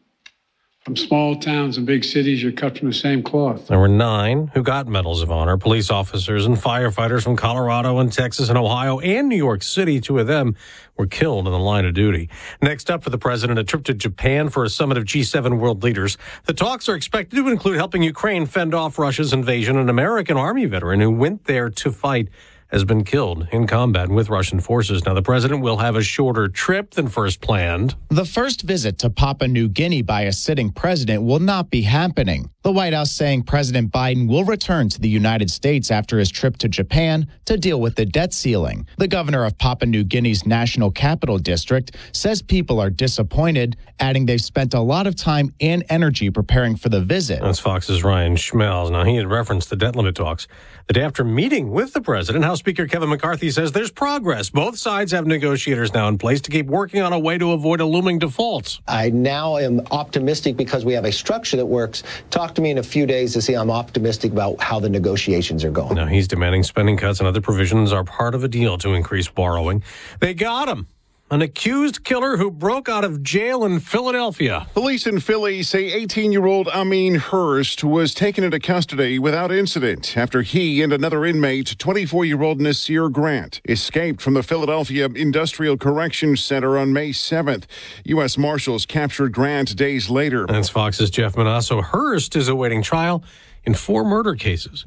From small towns and big cities, you're cut from the same cloth. There were nine who got medals of honor police officers and firefighters from Colorado and Texas and Ohio and New York City. Two of them were killed in the line of duty. Next up for the president, a trip to Japan for a summit of G7 world leaders. The talks are expected to include helping Ukraine fend off Russia's invasion. An American Army veteran who went there to fight has been killed in combat with Russian forces. Now, the president will have a shorter trip than first planned. The first visit to Papua New Guinea by a sitting president will not be happening. The White House saying President Biden will return to the United States after his trip to Japan to deal with the debt ceiling. The governor of Papua New Guinea's National Capital District says people are disappointed, adding they've spent a lot of time and energy preparing for the visit. That's Fox's Ryan Schmelz. Now, he had referenced the debt limit talks. The day after meeting with the president, House Speaker Kevin McCarthy says there's progress. Both sides have negotiators now in place to keep working on a way to avoid a looming default. I now am optimistic because we have a structure that works. Talk to me in a few days to see I'm optimistic about how the negotiations are going. Now he's demanding spending cuts and other provisions are part of a deal to increase borrowing. They got him. An accused killer who broke out of jail in Philadelphia. Police in Philly say 18 year old Ameen Hurst was taken into custody without incident after he and another inmate, 24 year old Nasir Grant, escaped from the Philadelphia Industrial Corrections Center on May 7th. U.S. Marshals captured Grant days later. That's Fox's Jeff Monosso. Hurst is awaiting trial in four murder cases.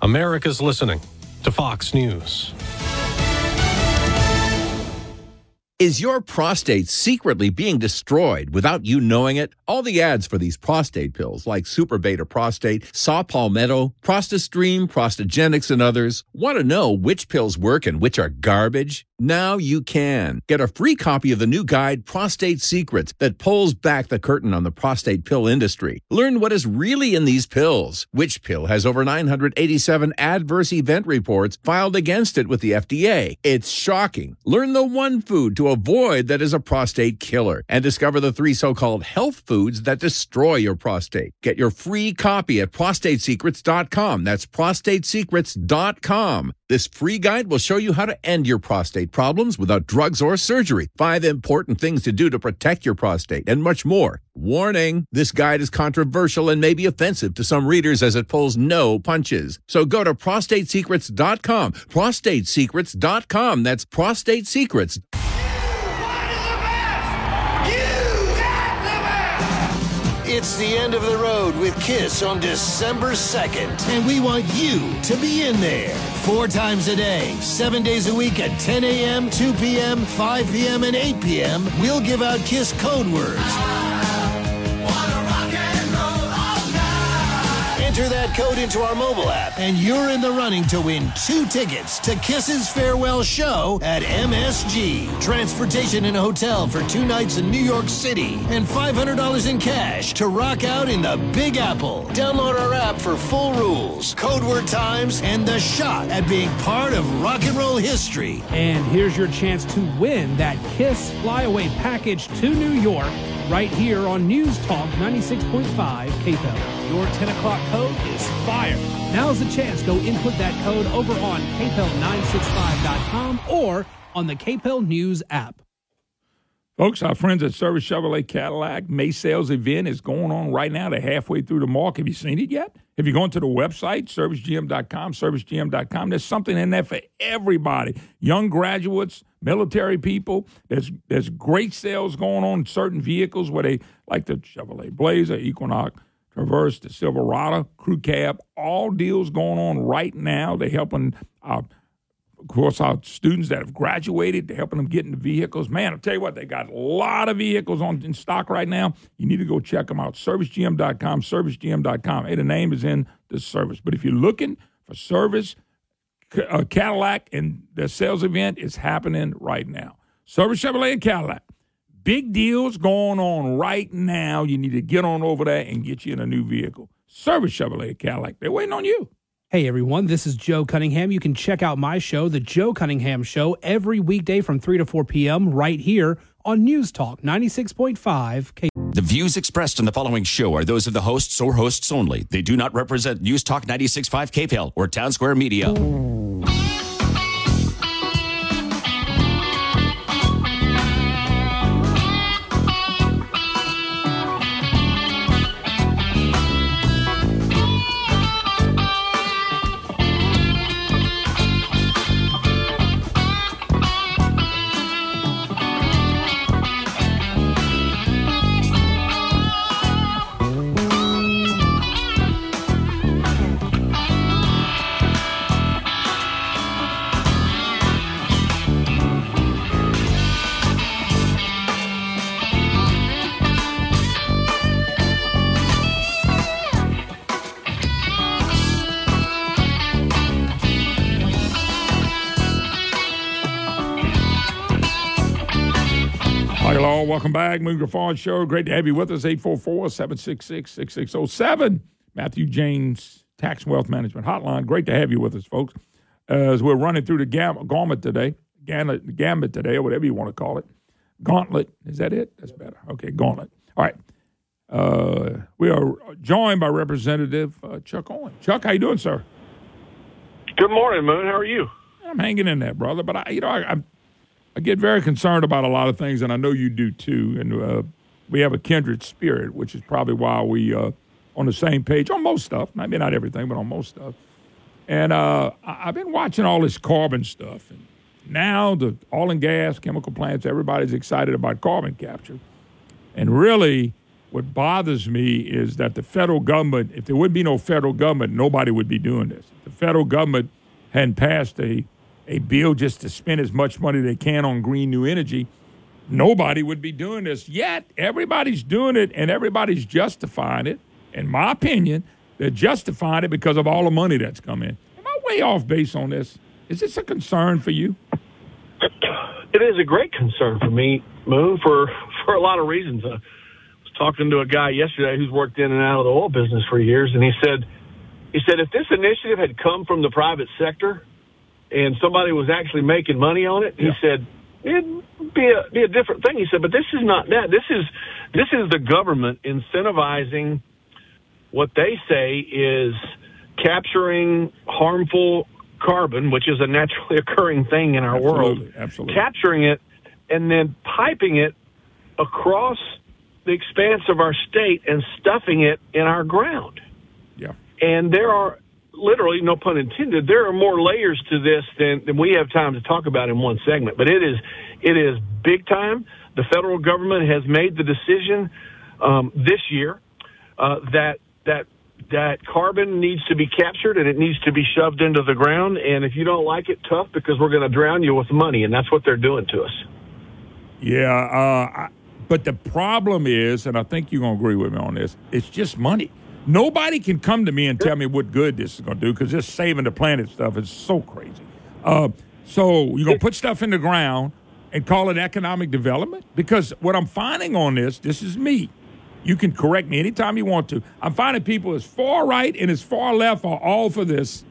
America's listening to Fox News. Is your prostate secretly being destroyed without you knowing it? All the ads for these prostate pills like Super Beta Prostate, Saw Palmetto, Prostastream, Prostagenics, and others want to know which pills work and which are garbage? Now you can. Get a free copy of the new guide, Prostate Secrets, that pulls back the curtain on the prostate pill industry. Learn what is really in these pills. Which pill has over 987 adverse event reports filed against it with the FDA? It's shocking. Learn the one food to avoid that is a prostate killer and discover the three so-called health foods that destroy your prostate. Get your free copy at prostatesecrets.com. That's prostatesecrets.com. This free guide will show you how to end your prostate problems without drugs or surgery. Five important things to do to protect your prostate and much more. Warning, this guide is controversial and may be offensive to some readers as it pulls no punches. So go to prostatesecrets.com. Prostatesecrets.com. That's prostatesecrets. It's the end of the road with Kiss on December 2nd. And we want you to be in there. Four times a day, seven days a week at 10 a.m., 2 p.m., 5 p.m., and 8 p.m. We'll give out Kiss code words. Enter that code into our mobile app, and you're in the running to win two tickets to Kiss's farewell show at MSG. Transportation and a hotel for two nights in New York City, and $500 in cash to rock out in the Big Apple. Download our app for full rules, code word times, and the shot at being part of rock and roll history. And here's your chance to win that Kiss Flyaway package to New York right here on News Talk 96.5 KPEL. Your 10 o'clock code is FIRE. Now's the chance. Go input that code over on kpel965.com or on the KPEL News app. Folks, our friends at Service Chevrolet Cadillac May sales event is going on right now. They're halfway through the mark. Have you seen it yet? Have you gone to the website, servicegm.com, servicegm.com? There's something in there for everybody. Young graduates, military people. There's there's great sales going on in certain vehicles where they like the Chevrolet Blazer, Equinox, Traverse, the Silverado, Crew Cab, all deals going on right now. They're helping our of course, our students that have graduated, they're helping them get into vehicles. Man, I'll tell you what, they got a lot of vehicles on in stock right now. You need to go check them out. ServiceGM.com, ServiceGM.com. Hey, the name is in the service. But if you're looking for service, uh, Cadillac and the sales event is happening right now. Service Chevrolet and Cadillac. Big deals going on right now. You need to get on over there and get you in a new vehicle. Service Chevrolet and Cadillac. They're waiting on you. Hey everyone, this is Joe Cunningham. You can check out my show, The Joe Cunningham Show, every weekday from 3 to 4 p.m. right here on News Talk 96.5 K. The views expressed in the following show are those of the hosts or hosts only. They do not represent News Talk 96.5 KPEL or Town Square Media. Welcome back. Moon Griffon Show. Great to have you with us. 844-766-6607. Matthew James Tax and Wealth Management Hotline. Great to have you with us, folks. Uh, as we're running through the gam- gauntlet today, gambit, gambit today, or whatever you want to call it. Gauntlet. Is that it? That's better. Okay, gauntlet. All right. Uh, we are joined by Representative uh, Chuck Owen. Chuck, how you doing, sir? Good morning, Moon. How are you? I'm hanging in there, brother. But I, you know, I, I'm I get very concerned about a lot of things, and I know you do too. And uh, we have a kindred spirit, which is probably why we uh, on the same page on most stuff. Maybe not everything, but on most stuff. And uh, I- I've been watching all this carbon stuff, and now the oil and gas, chemical plants, everybody's excited about carbon capture. And really, what bothers me is that the federal government, if there would be no federal government, nobody would be doing this. If the federal government hadn't passed a a bill just to spend as much money they can on green new energy, nobody would be doing this. Yet everybody's doing it and everybody's justifying it. In my opinion, they're justifying it because of all the money that's come in. Am I way off base on this? Is this a concern for you? It is a great concern for me, Moon, for for a lot of reasons. I was talking to a guy yesterday who's worked in and out of the oil business for years, and he said, he said if this initiative had come from the private sector and somebody was actually making money on it, he said it'd be a be a different thing. He said, but this is not that. This is this is the government incentivizing what they say is capturing harmful carbon, which is a naturally [LAUGHS] occurring thing in our world, Absolutely, absolutely. capturing it and then piping it across the expanse of our state and stuffing it in our ground. Yeah. And there are literally, no pun intended, there are more layers to this than, than we have time to talk about in one segment. But it is it is big time. The federal government has made the decision um, this year uh, that that that carbon needs to be captured and it needs to be shoved into the ground. And if you don't like it, tough because we're going to drown you with money, and that's what they're doing to us. Yeah, uh, but the problem is, and I think you're going to agree with me on this, it's just money. Nobody can come to me and tell me what good this is going to do because this saving the planet stuff is so crazy. Uh, so you're going to put stuff in the ground and call it economic development? Because what I'm finding on this, this is me. You can correct me anytime you want to. I'm finding people as far right and as far left are all for this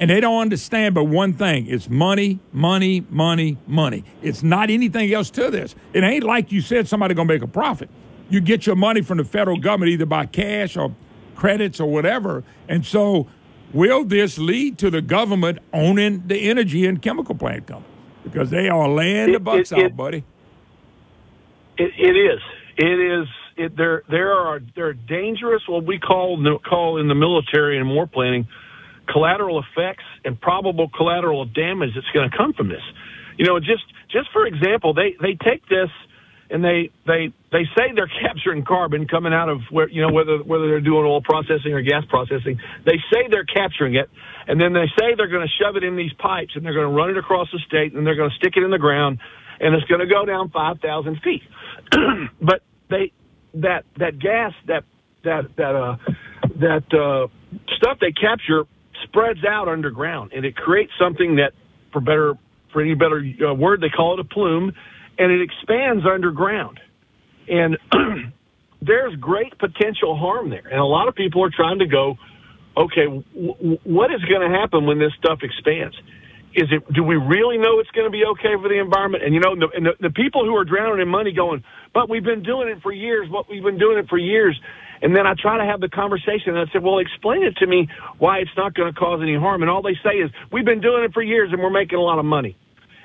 and they don't understand but one thing it's money money money money it's not anything else to this it ain't like you said somebody gonna make a profit you get your money from the federal government either by cash or credits or whatever and so will this lead to the government owning the energy and chemical plant companies because they are laying the It- bucks it- out it- buddy It, it is. It is. It, there, there are there are dangerous what we call call in the military and war planning collateral effects and probable collateral damage that's going to come from this. You know, just just for example, they they take this and they they they say they're [LAUGHS] capturing carbon coming out of where you know whether whether they're doing oil processing or gas processing. They say they're capturing it, and then they say they're going to shove it in these pipes and they're going to run it across the state and they're going to stick it in the ground, and it's going to go down five thousand feet. [CLEARS THROAT] but they that that gas that that that uh that uh stuff they capture spreads out underground and it creates something that for better for any better uh, word they call it a plume and it expands underground. And [CLEARS THROAT] there's great potential harm there. And a lot of people are trying to go, okay, w- what is going to happen when this stuff expands? Is it? Do we really know it's going to be okay for the environment? And you know, the, and the, the people who are drowning in money going, but we've been doing it for years. But we've been doing it for years. And then I try to have the conversation, and I said, well, explain it to me why it's not going to cause any harm. And all they say is, we've been doing it for years, and we're making a lot of money.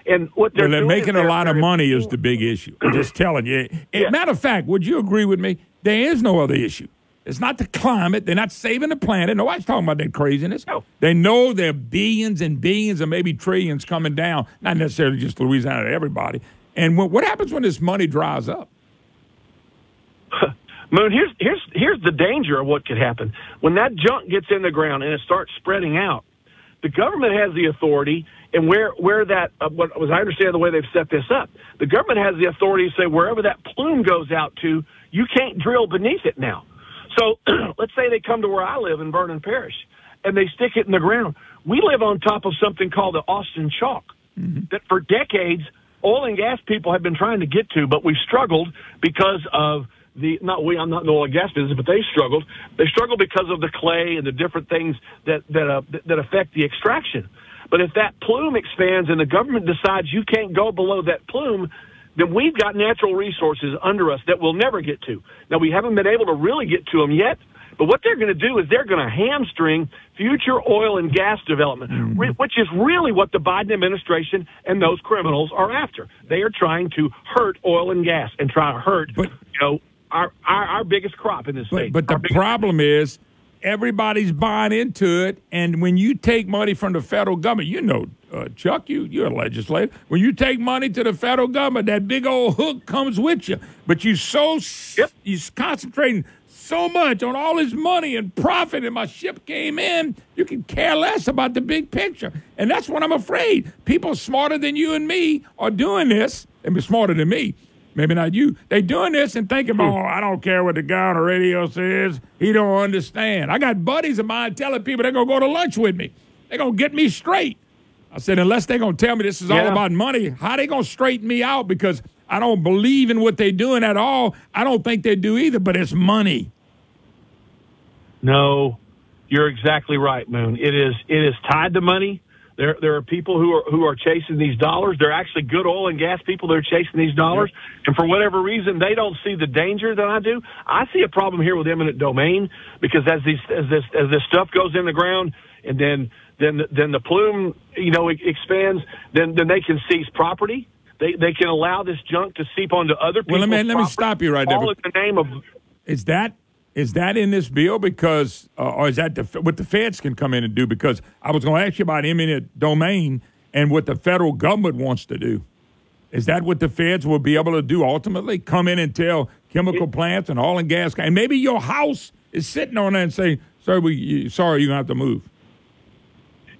And what they're, Well, they're making a lot of money is the big issue. I'm just [CLEARS THROAT] telling you. Eh, Matter of fact, would you agree with me? There is no other issue. It's not the climate. They're not saving the planet. Nobody's talking about that craziness. They know there are billions and billions and maybe trillions coming down, not necessarily just Louisiana, everybody. And what, what happens when this money dries up? [LAUGHS] Moon, here's here's here's the danger of what could happen when that junk gets in the ground and it starts spreading out. The government has the authority, and where where that uh, what as I understand the way they've set this up, the government has the authority to say wherever that plume goes out to, you can't drill beneath it now. So [CLEARS THROAT] let's say they come to where I live in Vernon Parish, and they stick it in the ground. We live on top of something called the Austin Chalk that for decades oil and gas people have been trying to get to, but we've struggled because of the not we I'm not in the oil and gas business, but they struggled. They struggled because of the clay and the different things that that uh, that affect the extraction. But if that plume expands and the government decides you can't go below that plume, then we've got natural resources under us that we'll never get to. Now we haven't been able to really get to them yet. But what they're going to do is they're going to hamstring future oil and gas development, mm. re- which is really what the Biden administration and those criminals are after. They are trying to hurt oil and gas and try to hurt, you know, our, our, our biggest crop in this state. But the problem is everybody's buying into it, and when you take money from the federal government, you know, uh, Chuck, you you're a legislator. When you take money to the federal government, that big old hook comes with you. But you so you're concentrating so much on all this money and profit, and my ship came in, you can care less about the big picture. And that's what I'm afraid. People smarter than you and me are doing this, and be smarter than me. Maybe not you. They doing this and thinking, hmm. oh, I don't care what the guy on the radio says. He don't understand. I got buddies of mine telling people they're gonna go to lunch with me. They're gonna get me straight. I said, unless they're gonna tell me this is all about money, how they gonna straighten me out? Because I don't believe in what they're doing at all. I don't think they do either, but it's money. No, you're exactly right, Moon. It is it is tied to money. There there are people who are who are chasing these dollars. They're actually good oil and gas people. They're chasing these dollars, and for whatever reason, they don't see the danger that I do. I see a problem here with eminent domain because as these as this as this stuff goes in the ground, and then then then the plume you know expands, then then they can seize property. They they can allow this junk to seep onto other people. Well, let me let me stop you right there. All in the name of Is that is that in this bill? Because uh, or is that the, what the feds can come in and do? Because I was going to ask you about eminent domain and what the federal government wants to do. Is that what the feds will be able to do ultimately? Come in and tell chemical plants and oil and gas, and maybe your house is sitting on that and say, "Sir, we you, sorry, gonna have to move."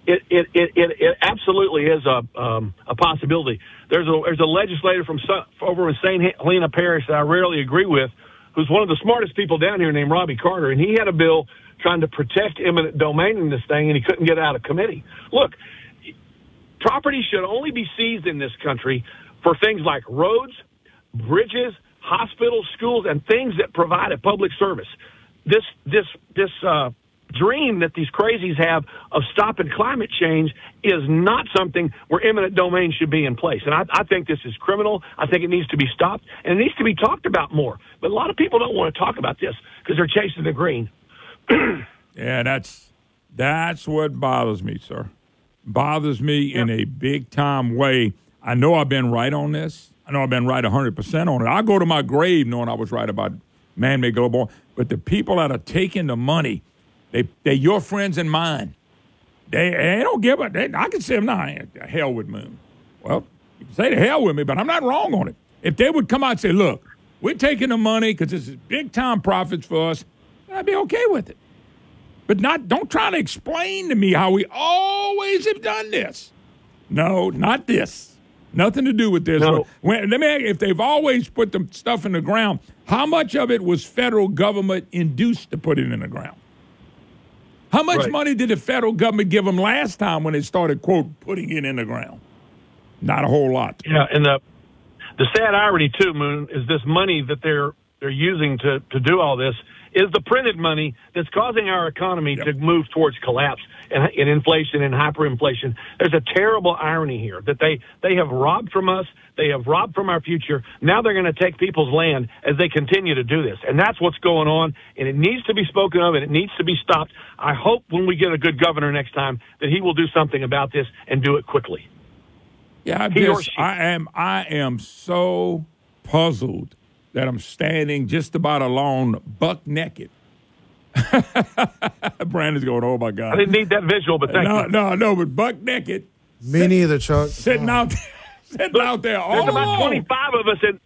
it it, it, it, it absolutely is a um, a possibility. There's a there's a legislator from over in St. Helena Parish that I rarely agree with, who's one of the smartest people down here named Robbie Carter, and he had a bill trying to protect eminent domain in this thing, and he couldn't get out of committee. Look, property should only be seized in this country for things like roads, bridges, hospitals, schools, and things that provide a public service. This this this uh, dream that these crazies have of stopping climate change is not something where eminent domain should be in place. And I, I think this is criminal. I think it needs to be stopped, and it needs to be talked about more. But a lot of people don't want to talk about this because they're chasing the green. [CLEARS THROAT] Yeah, that's that's what bothers me, sir. Bothers me in a big time way. I know I've been right on this. I know I've been right 100% on it. I go to my grave knowing I was right about man made global. Warming. But the people that are taking the money, they they're your friends and mine. They, they don't give a. They, I can say them now. The hell with Moon. Well, you can say the hell with me, but I'm not wrong on it. If they would come out and say, "Look, we're taking the money because this is big time profits for us," I'd be okay with it. But not don't try to explain to me how we always have done this. No, not this. Nothing to do with this. No. When, let me ask you, if they've always put the stuff in the ground, how much of it was federal government induced to put it in the ground? How much Right. money did the federal government give them last time when they started quote putting it in the ground? Not a whole lot. Yeah, and the The sad irony too, Moon, is this money that they're they're using to to do all this is the printed money that's causing our economy to move towards collapse and, and inflation and hyperinflation. There's a terrible irony here that they they have robbed from us. They have robbed from our future. Now they're going to take people's land as they continue to do this. And that's what's going on. And it needs to be spoken of and it needs to be stopped. I hope when we get a good governor next time that he will do something about this and do it quickly. Yeah, I just I am I am so puzzled that I'm standing just about alone, buck naked. [LAUGHS] Brandon's going, oh my god! I didn't need that visual, but thank no, you. no, no, but buck naked, Me neither, Chuck. sitting out, there, [LAUGHS] sitting out there all There's about 25 of us in.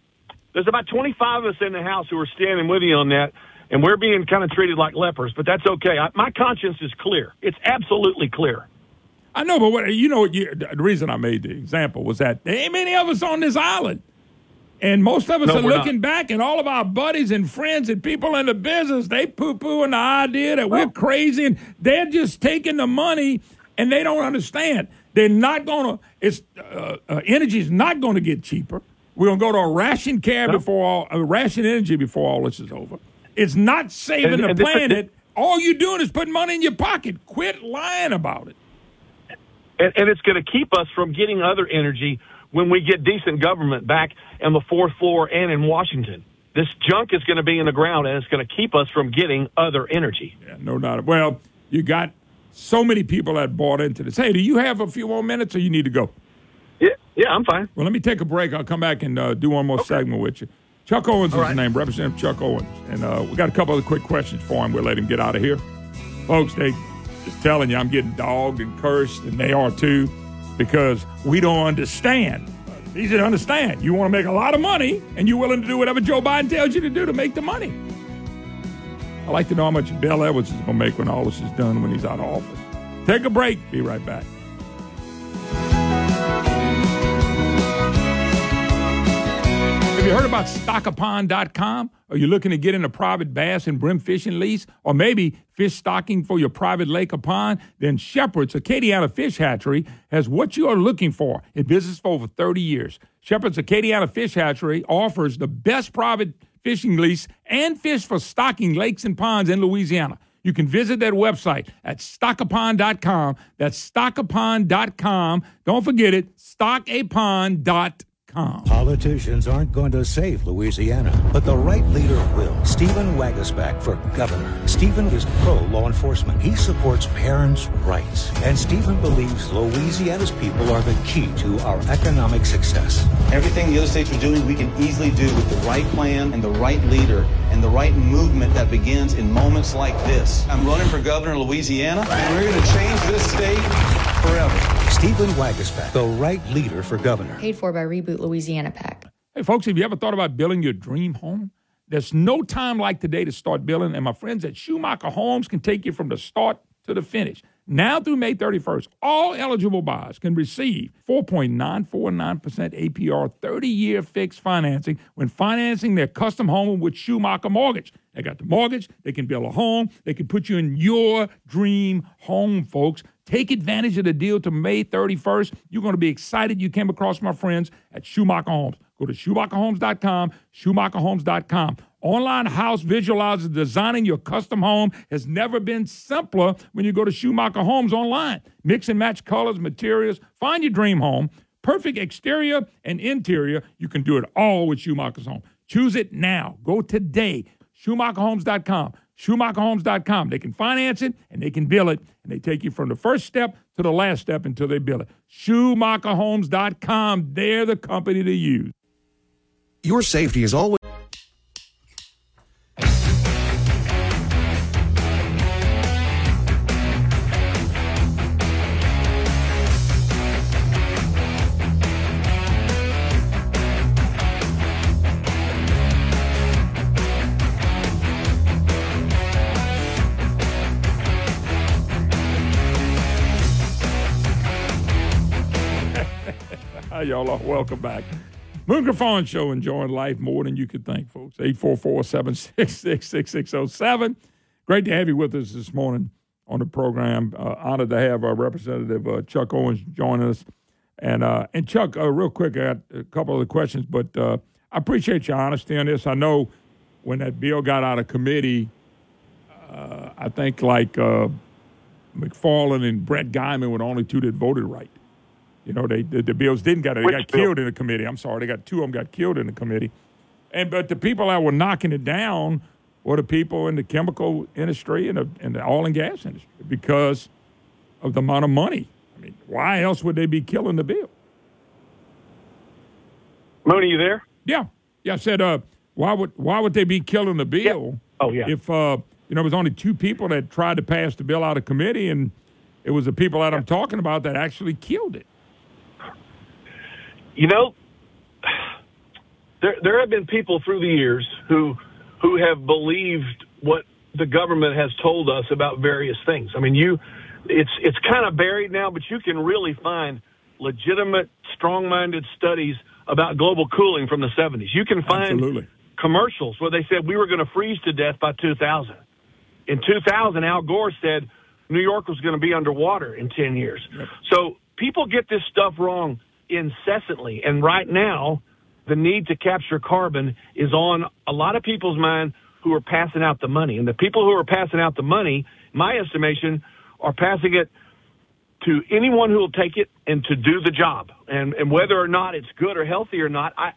There's about 25 of us in the house who are standing with you on that, and we're being kind of treated like lepers. But that's okay. I, my conscience is clear. It's absolutely clear. I know, but what you know, you, the reason I made the example was that there ain't many of us on this island. And most of us No, are we're looking back, and all of our buddies and friends and people in the business, they poo pooing the idea that we're crazy, and they're just taking the money, and they don't understand. They're not going to. It's uh, uh, energy is not going to get cheaper. We're going to go to a ration care before all, a ration energy before all this is over. It's not saving And- the and this- planet. all you're doing is putting money in your pocket. Quit lying about it. and, and it's going to keep us from getting other energy when we get decent government back on the fourth floor and in Washington. This junk is going to be in the ground, and it's going to keep us from getting other energy. Yeah, no doubt. Well, you got so many people that bought into this. Hey, do you have a few more minutes, or you need to go? Yeah, yeah, I'm fine. Well, let me take a break. I'll come back and uh, do one more segment with you. Chuck Owens is his name, Representative Chuck Owens, and uh, we got a couple of quick questions for him. We'll let him get out of here, folks. They just telling you, I'm getting dogged and cursed, and they are too, because we don't understand. Easy to understand. You want to make a lot of money, and you're willing to do whatever Joe Biden tells you to do to make the money. I'd like to know how much Bill Edwards is going to make when all this is done when he's out of office. Take a break. Be right back. Have you heard about stockapond.com? Are you looking to get in a private bass and brim fishing lease? Or maybe fish stocking for your private lake or pond? Then Shepherd's Acadiana Fish Hatchery has what you are looking for in business for over 30 years. Shepherd's Acadiana Fish Hatchery offers the best private fishing lease and fish for stocking lakes and ponds in Louisiana. You can visit their website at stockapond.com. That's stockapond.com. Don't forget it, stockapond.com. Politicians aren't going to save Louisiana, but the right leader will. Stephen Waguespack for governor. Stephen is pro law enforcement. He supports parents' rights. And Stephen believes Louisiana's people are the key to our economic success. Everything the other states are doing, we can easily do with the right plan and the right leader and the right movement that begins in moments like this. I'm running for governor of Louisiana, and we're going to change this state forever. Stephen Waguespack, the right leader for governor. Paid for by Reboot Louisiana PAC. Hey, folks, have you ever thought about building your dream home? There's no time like today to start building, and my friends at Schumacher Homes can take you from the start to the finish. Now through May 31st, all eligible buyers can receive 4.949% APR 30 year fixed financing when financing their custom home with Schumacher Mortgage. They got the mortgage, they can build a home, they can put you in your dream home, folks. Take advantage of the deal to May 31st. You're going to be excited you came across my friends at Schumacher Homes. Go to SchumacherHomes.com, SchumacherHomes.com. Online house visualizer designing your custom home has never been simpler when you go to Schumacher Homes online. Mix and match colors, materials, find your dream home. Perfect exterior and interior. You can do it all with Schumacher's Home. Choose it now. Go today. SchumacherHomes.com. SchumacherHomes.com. They can finance it and they can bill it, and they take you from the first step to the last step until they bill it. SchumacherHomes.com. They're the company to use. Your safety is always. Y'all are. Welcome back. Moon Show, enjoying life more than you could think, folks. 844-766-6607. Great to have you with us this morning on the program. Uh, honored to have our representative, uh, Chuck Owens, join us. And uh, and Chuck, uh, real quick, I got a couple of the questions, but uh, I appreciate your honesty on this. I know when that bill got out of committee, uh, I think like McFarland and Brett Geymann were the only two that voted right. You know, they the, the bills didn't get it. they Which got bill? killed in the committee. I'm sorry, they got two of them got killed in the committee. And but the people that were knocking it down were the people in the chemical industry and the, and the oil and gas industry because of the amount of money. I mean, why else would they be killing the bill? Mooney, you there? Yeah, yeah. I said, uh, why would why would they be killing the bill? Yeah. Oh, yeah. If uh, you know, it was only two people that tried to pass the bill out of committee, and it was the people that I'm talking about that actually killed it. You know, there there have been people through the years who who have believed what the government has told us about various things. I mean, you it's it's kind of buried now, but you can really find legitimate, strong-minded studies about global cooling from the 70s. You can find Absolutely. commercials where they said we were going to freeze to death by 2000. In 2000, Al Gore said New York was going to be underwater in 10 years. So people get this stuff wrong incessantly. And right now, the need to capture carbon is on a lot of people's mind who are passing out the money. And the people who are passing out the money, my estimation, are passing it to anyone who will take it and to do the job. And and whether or not it's good or healthy or not, I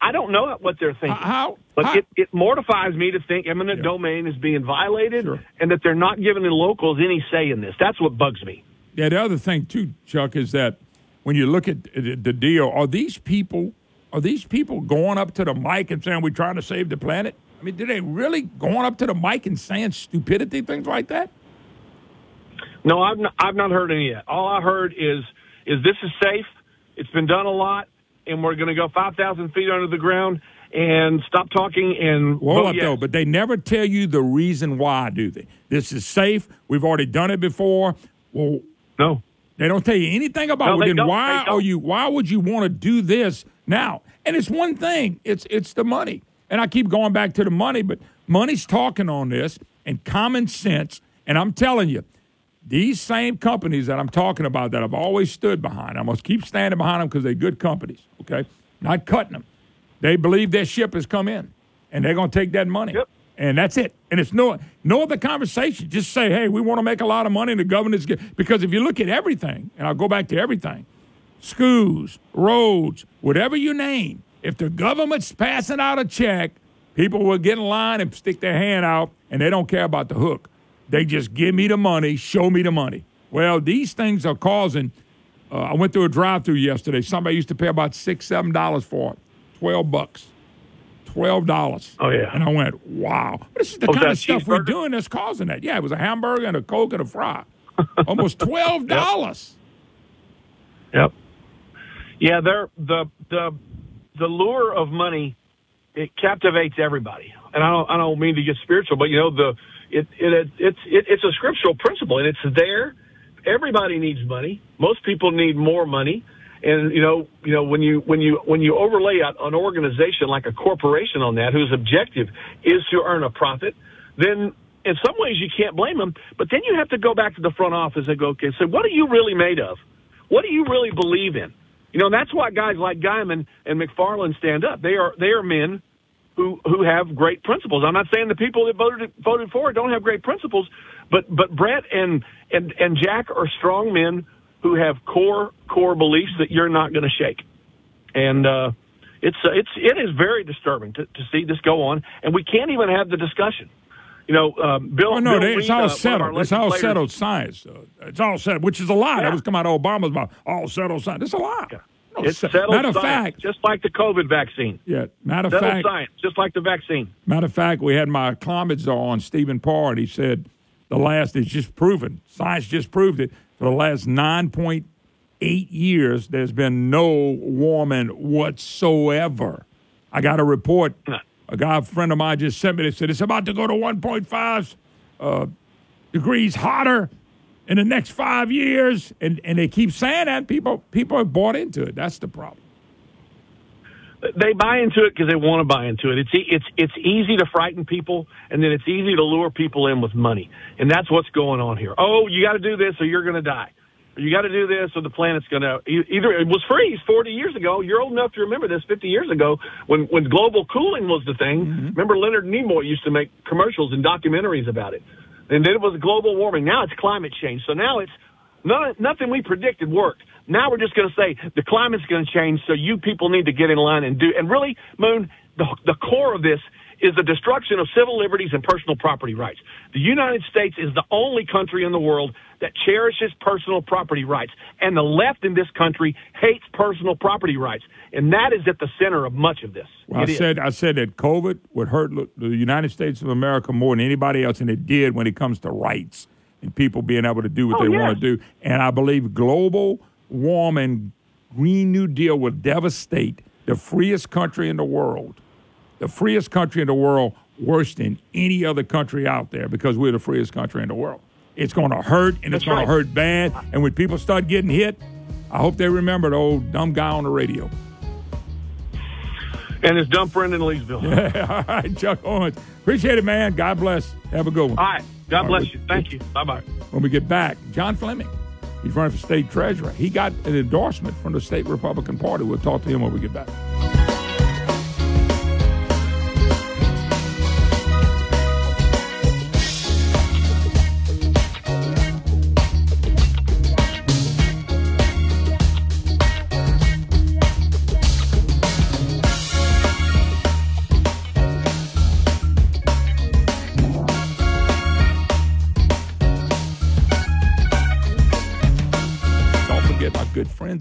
I don't know what they're thinking. How? But how- it, it mortifies me to think eminent domain is being violated and that they're not giving the locals any say in this. That's what bugs me. Yeah, the other thing too, Chuck, is that when you look at the deal, are these people are these people going up to the mic and saying we're trying to save the planet? I mean, do they really going up to the mic and saying stupidity things like that? No, I've not, I've not heard any yet. All I heard is is this is safe. It's been done a lot, and we're going to go five thousand feet under the ground and stop talking and Well, up yes. though, but they never tell you the reason why, do they? This is safe. We've already done it before. Well, no, they don't tell you anything about No, it. Then don't. why are you? Why would you want to do this now? And it's one thing. It's it's the money. And I keep going back to the money, but money's talking on this and common sense. And I'm telling you, these same companies that I'm talking about that I've always stood behind, I must keep standing behind them because they're good companies. Okay, not cutting them. They believe their ship has come in, and they're going to take that money. And that's it. And it's no no other conversation. Just say, hey, we want to make a lot of money, and the government's get because if you look at everything, and I'll go back to everything, schools, roads, whatever you name, if the government's passing out a check, people will get in line and stick their hand out, and they don't care about the hook. They just give me the money, show me the money. Well, these things are causing. Uh, I went through a drive-through yesterday. Somebody used to pay about six, seven dollars for it. Twelve bucks. Twelve dollars. Oh yeah. And I went, wow. This is the Oh, was kind of stuff we're doing that's causing that. Yeah, it was a hamburger and a coke and a fry. [LAUGHS] Almost twelve dollars. Yep. Yeah, they're the the the lure of money it captivates everybody. And I don't I don't mean to get spiritual, but you know the it it it's it, it's a scriptural principle and it's there. Everybody needs money. Most people need more money. And you know, you know when you when you when you overlay an organization like a corporation on that, whose objective is to earn a profit, then in some ways you can't blame them. But then you have to go back to the front office and go, okay, so what are you really made of? What do you really believe in? You know, that's why guys like Geymann and McFarland stand up. They are they are men who who have great principles. I'm not saying the people that voted voted for it don't have great principles, but but Brett and and and Jack are strong men who have core core beliefs that you're not going to shake. And uh, it's uh, it's it is very disturbing to, to see this go on, and we can't even have the discussion. You know, um, Bill. Oh no, Bill they, it's Reed, uh, all of settled. It's all settled science. Uh, it's all settled, which is a lie. That was come out of Obama's mouth. All settled science. It's a lie. No, It's se- settled matter of science, fact, just like the COVID vaccine. yeah. Matter of Settled fact, science, just like the vaccine. Matter of fact, we had my czar on Stephen Parr, and he said the last is just proven. Science just proved it. For the last nine point eight years, there's been no warming whatsoever. I got a report. A guy, a friend of mine, just sent me. They said it's about to go to 1.5 uh, degrees hotter in the next five years, and and they keep saying that. People people have bought into it. That's the problem. They buy into it because they want to buy into it. It's e- it's it's easy to frighten people, and then it's easy to lure people in with money, and that's what's going on here. Oh, you got to do this, or you're going to die. you got to do this, or the planet's going to either it was freeze 40 years ago. You're old enough to remember this 50 years ago when when global cooling was the thing. Mm-hmm. Remember Leonard Nimoy used to make commercials and documentaries about it, and then it was global warming. Now it's climate change. So now it's none, nothing we predicted worked. Now we're just going to say the climate's going to change, so you people need to get in line and do. And really, Moon, the the core of this is the destruction of civil liberties and personal property rights. The United States is the only country in the world that cherishes personal property rights. And the left in this country hates personal property rights. And that is at the center of much of this. Well, I is. said I said that COVID would hurt the United States of America more than anybody else, and it did when it comes to rights and people being able to do what Oh, they yes. want to do. And I believe global warming, Green New Deal will devastate the freest country in the world, the freest country in the world, worse than any other country out there because we're the freest country in the world. It's going to hurt, and it's That's going right. to hurt bad. And when people start getting hit, I hope they remember the old dumb guy on the radio. And it's dumper in Leesville. [LAUGHS] Yeah, all right, Chuck Owens. Appreciate it, man. God bless. Have a good one. All right. God All bless right. you. Thank you. Bye bye. When we get back, John Fleming. He's running for state treasurer. He got an endorsement from the state Republican Party. We'll talk to him when we get back.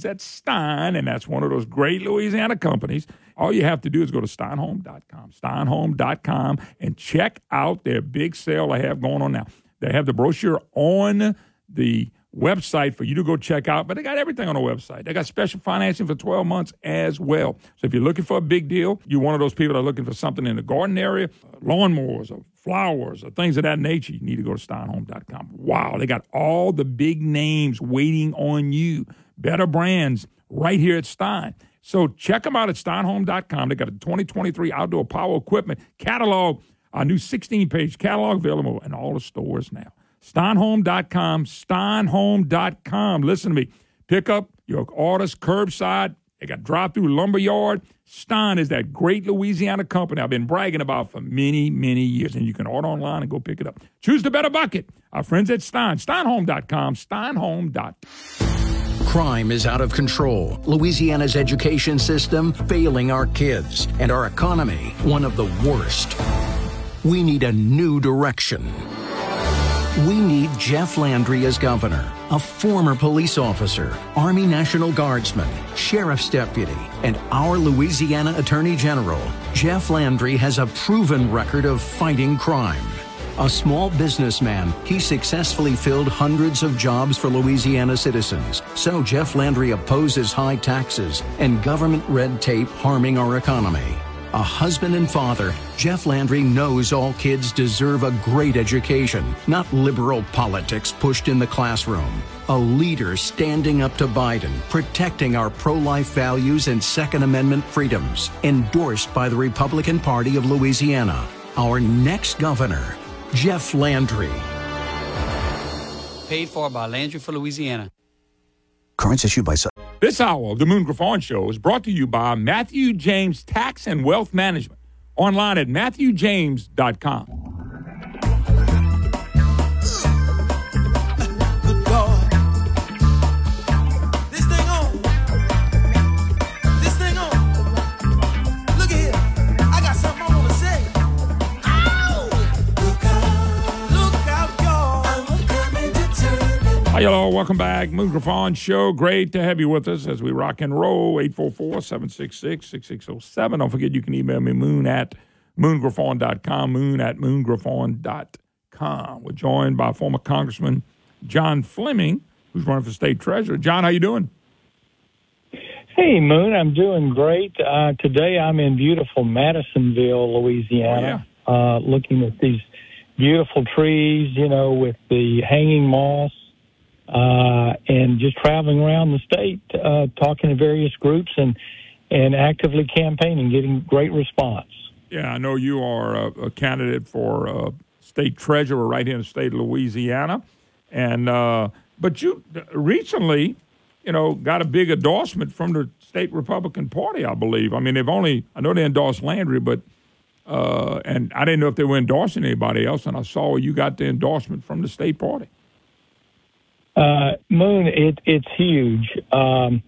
Friends at Stein, and that's one of those great Louisiana companies. All you have to do is go to steinhome.com, steinhome.com, and check out their big sale they have going on now. They have the brochure on the website for you to go check out, but they got everything on the website. They got special financing for 12 months as well. So if you're looking for a big deal, you're one of those people that are looking for something in the garden area, lawnmowers or flowers or things of that nature, you need to go to steinhome.com. Wow, they got all the big names waiting on you. Better brands right here at Stein. So check them out at steinhome.com. They got a 2023 outdoor power equipment catalog, a new 16 page catalog available in all the stores now. Steinhome.com, steinhome.com. Listen to me. Pick up your orders curbside. They got drive through lumberyard. Stein is that great Louisiana company I've been bragging about for many, many years. And you can order online and go pick it up. Choose the better bucket. Our friends at Stein, steinhome.com, steinhome.com. Crime is out of control. Louisiana's education system failing our kids, and our economy one of the worst. We need a new direction. We need Jeff Landry as governor, a former police officer, Army National Guardsman, sheriff's deputy, and our Louisiana Attorney General. Jeff Landry has a proven record of fighting crime. A small businessman, he successfully filled hundreds of jobs for Louisiana citizens. So Jeff Landry opposes high taxes and government red tape harming our economy. A husband and father, Jeff Landry knows all kids deserve a great education, not liberal politics pushed in the classroom. A leader standing up to Biden, protecting our pro life values and Second Amendment freedoms, endorsed by the Republican Party of Louisiana. Our next governor, Jeff Landry. Paid for by Landry for Louisiana. Currents issued by. This hour of the Moon Griffon Show is brought to you by Matthew James Tax and Wealth Management. Online at matthewjames.com. turn it. Hi, y'all. Welcome back. Moon Griffon Show. Great to have you with us as we rock and roll. 844-766-6607. Don't forget you can email me moon at moongriffon.com, moon at moongriffon.com. We're joined by former Congressman John Fleming, who's running for state treasurer. John, how you doing? Hey, Moon, I'm doing great. Uh, today I'm in beautiful Madisonville, Louisiana, uh, looking at these beautiful trees, you know, with the hanging moss, uh, and just traveling around the state, uh, talking to various groups and, and actively campaigning, getting great response. Yeah, I know you are a, a candidate for uh, state treasurer right here in the state of Louisiana. And uh, but you recently, you know, got a big endorsement from the state Republican Party, I believe. I mean, they've only I know they endorsed Landry, but uh, and I didn't know if they were endorsing anybody else, and I saw you got the endorsement from the state party. Uh, Moon, it, it's huge. Um,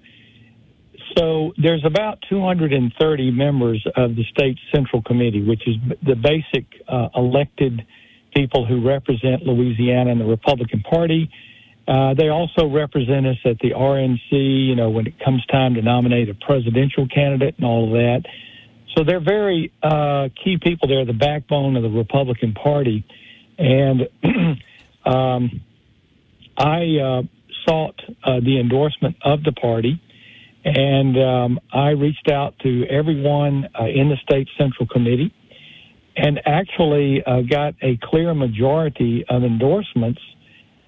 so there's about 230 members of the state central committee, which is the basic uh, elected people who represent Louisiana and the Republican Party. Uh, they also represent us at the RNC, you know, when it comes time to nominate a presidential candidate and all of that. So they're very uh, key people. They're the backbone of the Republican Party. And [CLEARS THROAT] um, I uh, sought uh, the endorsement of the party, and um, I reached out to everyone uh, in the state central committee, and actually uh, got a clear majority of endorsements.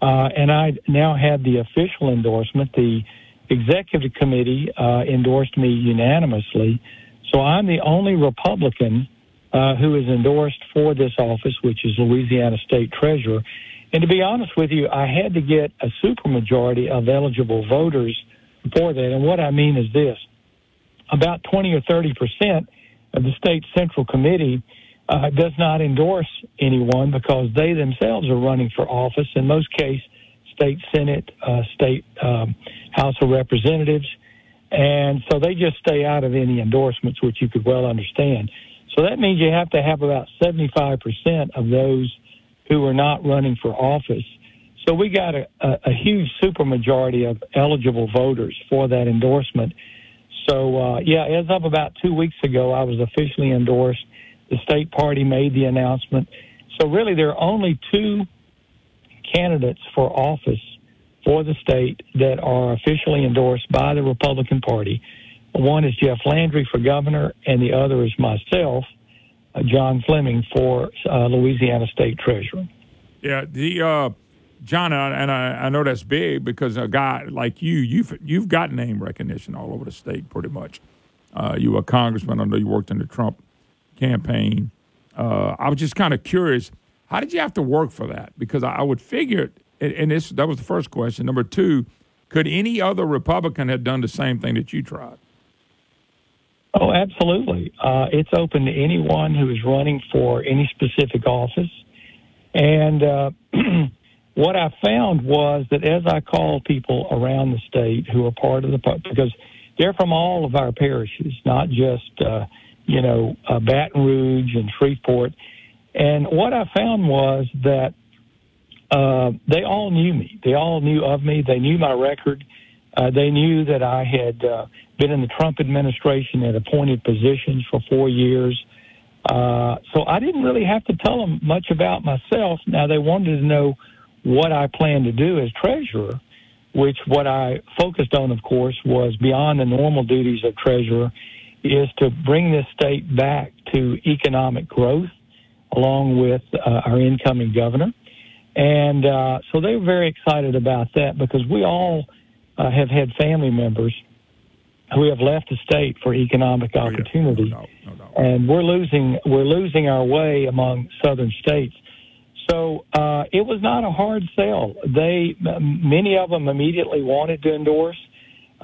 Uh, and I now have the official endorsement. The executive committee uh, endorsed me unanimously, so I'm the only Republican who is endorsed for this office, which is Louisiana State Treasurer. And to be honest with you, I had to get a supermajority of eligible voters for that. And what I mean is this about 20 or 30 percent of the state central committee uh, does not endorse anyone because they themselves are running for office, in most cases, state senate, uh, state um, House of Representatives. And so they just stay out of any endorsements, which you could well understand. So that means you have to have about 75% of those who are not running for office. So we got a, a, a huge supermajority of eligible voters for that endorsement. So, uh, yeah, as of about two weeks ago, I was officially endorsed. The state party made the announcement. So, really, there are only two candidates for office for the state that are officially endorsed by the Republican Party. One is Jeff Landry for governor, and the other is myself. John Fleming for uh, Louisiana State Treasurer. Yeah, the uh, John, and I, I, know that's big because a guy like you, you've you've got name recognition all over the state, pretty much. Uh, you were a congressman. I know you worked in the Trump campaign. I was just kind of curious, how did you have to work for that? Because I, I would figure, and this that was the first question. Number two, could any other Republican have done the same thing that you tried? Oh, absolutely. Uh, it's open to anyone who is running for any specific office. And uh, [CLEARS THROAT] what I found was that as I called people around the state who are part of the because they're from all of our parishes, not just uh, you know uh, Baton Rouge and Shreveport. And what I found was that uh, they all knew me. They all knew of me. They knew my record. Uh, they knew that I had uh, been in the Trump administration at appointed positions for four years. Uh, so I didn't really have to tell them much about myself. Now they wanted to know what I planned to do as treasurer, which what I focused on, of course, was beyond the normal duties of treasurer, is to bring this state back to economic growth, along with uh, our incoming governor. And uh, so they were very excited about that because we all uh, have had family members who have left the state for economic opportunity, oh, yeah. no doubt, no and we're losing we're losing our way among southern states. So uh, it was not a hard sell. They many of them immediately wanted to endorse.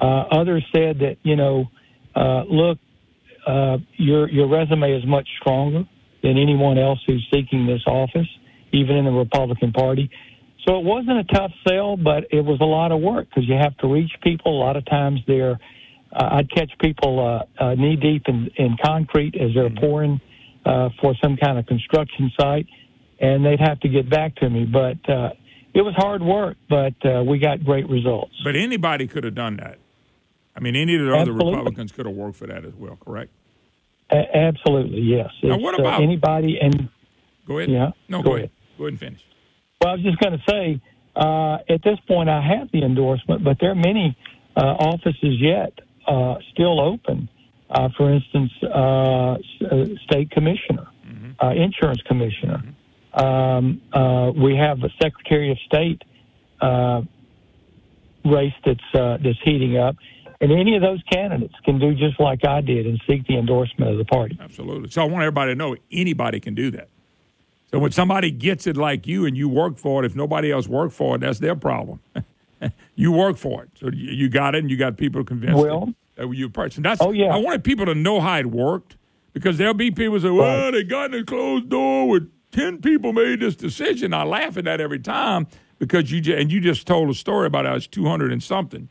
Uh, others said that you know, uh, look, uh, your your resume is much stronger than anyone else who's seeking this office, even in the Republican Party. So it wasn't a tough sell, but it was a lot of work because you have to reach people. A lot of times they're, I'd catch people uh, uh, knee deep in, in concrete as they're pouring uh, for some kind of construction site, and they'd have to get back to me. But uh, it was hard work, but uh, we got great results. But anybody could have done that. I mean, any of the other Republicans could have worked for that as well, correct? A- absolutely, yes. Now, what about anybody? And go ahead. Yeah, no, go, go ahead. Go ahead and finish. Well, I was just going to say, uh, at this point, I have the endorsement, but there are many uh, offices yet uh, still open. Uh, for instance, uh, uh, state commissioner, mm-hmm. insurance commissioner. Mm-hmm. Um, we have a Secretary of State race that's that's heating up, and any of those candidates can do just like I did and seek the endorsement of the party. Absolutely. So I want everybody to know anybody can do that. So when somebody gets it like you and you work for it, if nobody else worked for it, that's their problem. [LAUGHS] [LAUGHS] you work for it, so you, you got it, and you got people convinced Well- that you person. That's Oh, yeah. I wanted people to know how it worked because there'll be people say, "Well, they got in a closed door with ten people made this decision." I laugh at that every time because you ju- and you just told a story about how it's two hundred and something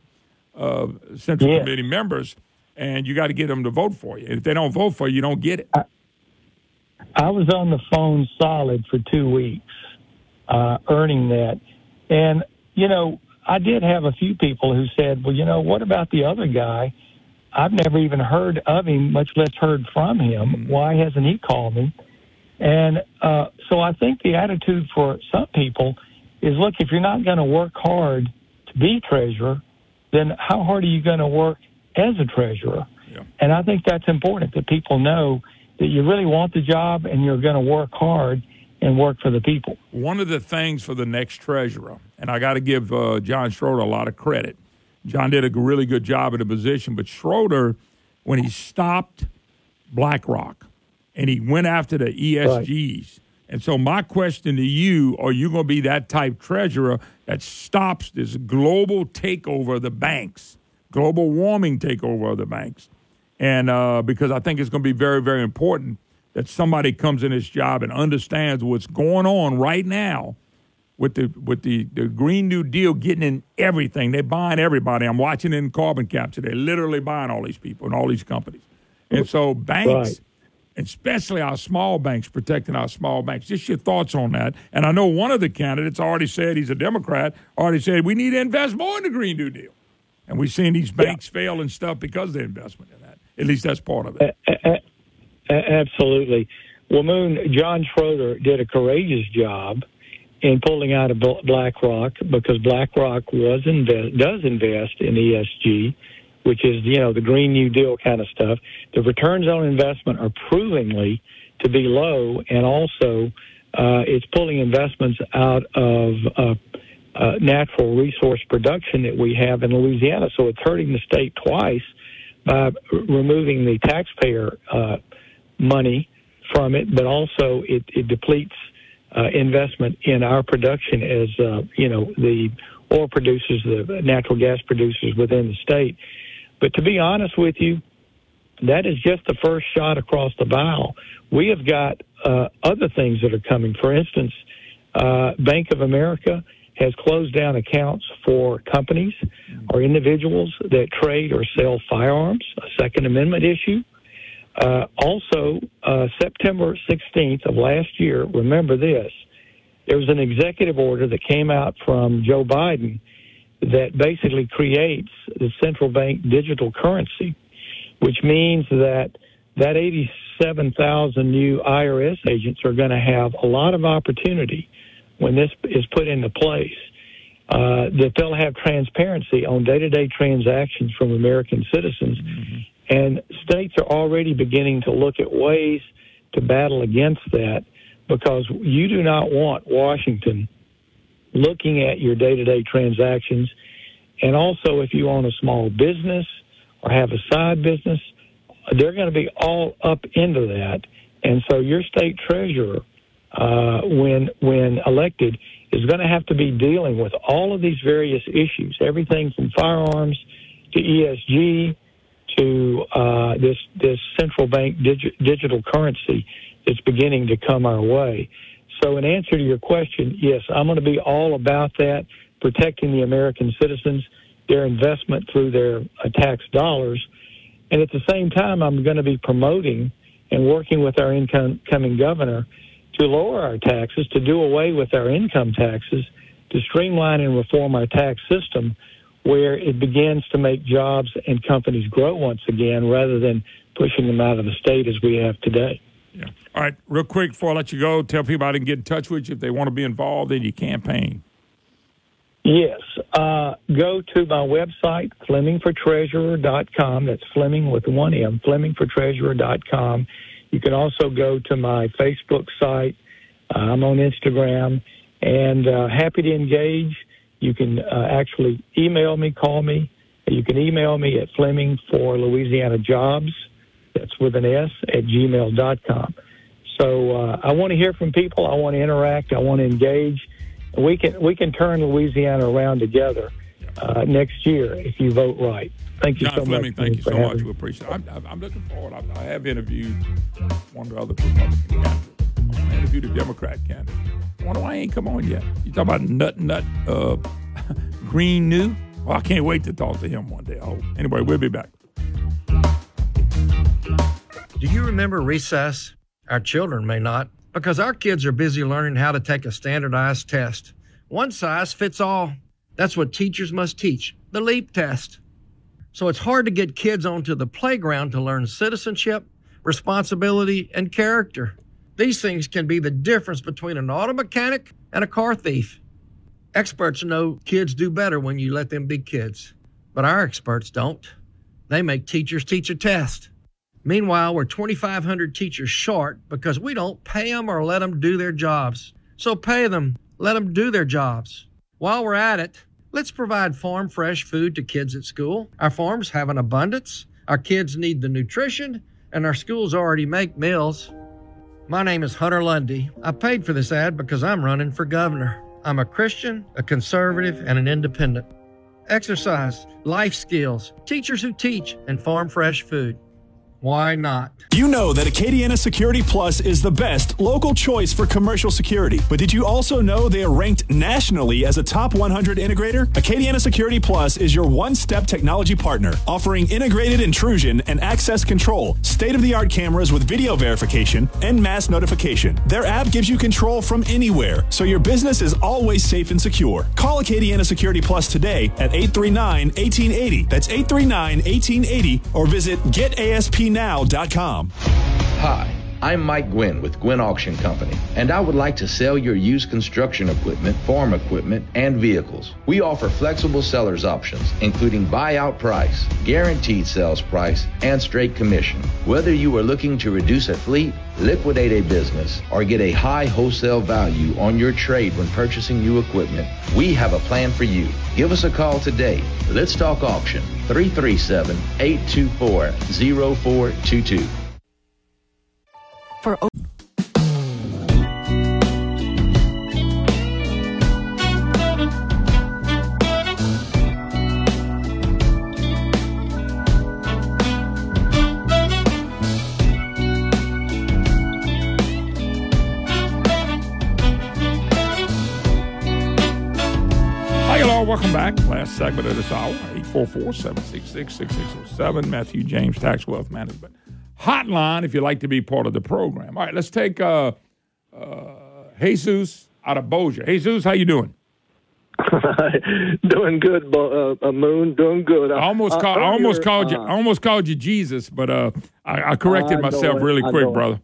uh, Central Yeah. Committee members, and you got to get them to vote for you. And if they don't vote for you, you don't get it. I was on the phone solid for two weeks, uh, earning that. And, you know, I did have a few people who said, well, you know, what about the other guy? I've never even heard of him, much less heard from him. Why hasn't he called me? And uh, so I think the attitude for some people is look, if you're not going to work hard to be treasurer, then how hard are you going to work as a treasurer? And I think that's important that people know that you really want the job and you're going to work hard and work for the people. One of the things for the next treasurer, and I got to give uh, John Schroder a lot of credit. John did a really good job at the position, but Schroder, when he stopped BlackRock and he went after the ESGs, and so my question to you: Are you going to be that type treasurer that stops this global takeover of the banks, global warming takeover of the banks? And uh, because I think it's going to be very, very important that somebody comes in this job and understands what's going on right now with the with the, the Green New Deal getting in everything. They're buying everybody. I'm watching in carbon capture. They're literally buying all these people and all these companies. And so banks, especially our small banks, protecting our small banks. Just your thoughts on that. And I know one of the candidates already said he's a Democrat. Already said we need to invest more in the Green New Deal. And we've seen these banks fail and stuff because of their investment in that. At least that's part of it. A- a- absolutely. Well, Moon, John Schroder did a courageous job in pulling out of BlackRock because BlackRock was invest, does invest in ESG, which is you know the Green New Deal kind of stuff. The returns on investment are provingly to be low, and also uh, it's pulling investments out of uh, uh, natural resource production that we have in Louisiana. So it's hurting the state twice by removing the taxpayer uh, money from it, but also it, it depletes uh, investment in our production as uh, you know the oil producers, the natural gas producers within the state. But to be honest with you, that is just the first shot across the bow. We have got uh, other things that are coming. For instance, uh, Bank of America has closed down accounts for companies or individuals that trade or sell firearms, a Second Amendment issue. Uh, also, uh, September 16th of last year, remember this, there was an executive order that came out from Joe Biden that basically creates the central bank digital currency, which means that that 87,000 new IRS agents are going to have a lot of opportunity when this is put into place. Uh, that they'll have transparency on day-to-day transactions from American citizens, and states are already beginning to look at ways to battle against that because you do not want Washington looking at your day-to-day transactions, and also if you own a small business or have a side business, they're going to be all up into that, and so your state treasurer, uh, when when elected, is going to have to be dealing with all of these various issues, everything from firearms to ESG to uh, this this central bank digi- digital currency that's beginning to come our way. So, in answer to your question, yes, I'm going to be all about that, protecting the American citizens, their investment through their uh, tax dollars, and at the same time, I'm going to be promoting and working with our incoming governor to lower our taxes, to do away with our income taxes, to streamline and reform our tax system where it begins to make jobs and companies grow once again rather than pushing them out of the state as we have today. All right, real quick before I let you go, tell people how to get in touch with you if they want to be involved in your campaign. Yes. Uh, go to my website, FlemingForTreasurer.com. That's Fleming with one M, FlemingForTreasurer.com. You can also go to my Facebook site. Uh, I'm on Instagram and uh, happy to engage. You can uh, actually email me, call me. You can email me at Fleming for Louisiana Jobs. That's with an S at gmail.com. So uh, I want to hear from people. I want to interact. I want to engage. We can we can turn Louisiana around together uh, next year if you vote right. Thank you John so Fleming, much. thank you so much. We appreciate it. I'm, I'm- I'm looking forward. I, I have interviewed one of the other Republican candidates. I interviewed a Democrat candidate. Wonder why I ain't come on yet. You talk about nut nut uh, [LAUGHS] green new. Well, I can't wait to talk to him one day. Hope. Anyway, we'll be back. Do you remember recess? Our children may not, because our kids are busy learning how to take a standardized test. One size fits all. That's what teachers must teach the LEAP test. So it's hard to get kids onto the playground to learn citizenship, responsibility, and character. These things can be the difference between an auto mechanic and a car thief. Experts know kids do better when you let them be kids, but our experts don't. They make teachers teach a test. Meanwhile, we're 2,500 teachers short because we don't pay them or let them do their jobs. So pay them, let them do their jobs. While we're at it, let's provide farm fresh food to kids at school. Our farms have an abundance, our kids need the nutrition, and our schools already make meals. My name is Hunter Lundy. I paid for this ad because I'm running for governor. I'm a Christian, a conservative, and an independent. Exercise, life skills, teachers who teach, and farm fresh food. Why not? You know that Acadiana Security Plus is the best local choice for commercial security. But did you also know they are ranked nationally as a top 100 integrator? Acadiana Security Plus is your one step technology partner, offering integrated intrusion and access control, state of the art cameras with video verification, and mass notification. Their app gives you control from anywhere, so your business is always safe and secure. Call Acadiana Security Plus today at 839 1880. That's 839 1880 or visit getaspnow.com. Hi, I'm Mike Gwynn with Gwynn Auction Company, and I would like to sell your used construction equipment, farm equipment, and vehicles. We offer flexible seller's options, including buyout price, guaranteed sales price, and straight commission. Whether you are looking to reduce a fleet, liquidate a business, or get a high wholesale value on your trade when purchasing new equipment, we have a plan for you. Give us a call today. Let's talk auction 337 824 0422. For. Welcome back. Last segment of this hour, 844-766-6607, Matthew James Tax Wealth Management Hotline, if you'd like to be part of the program. All right, let's take uh, uh, Jesus out of Bossier. Jesus, how you doing? [LAUGHS] doing good, Bo- uh, uh, Moon. Doing good. I almost Uh, called. I almost called you. uh, I almost called you Jesus, but uh, I, I corrected I myself really quick, brother.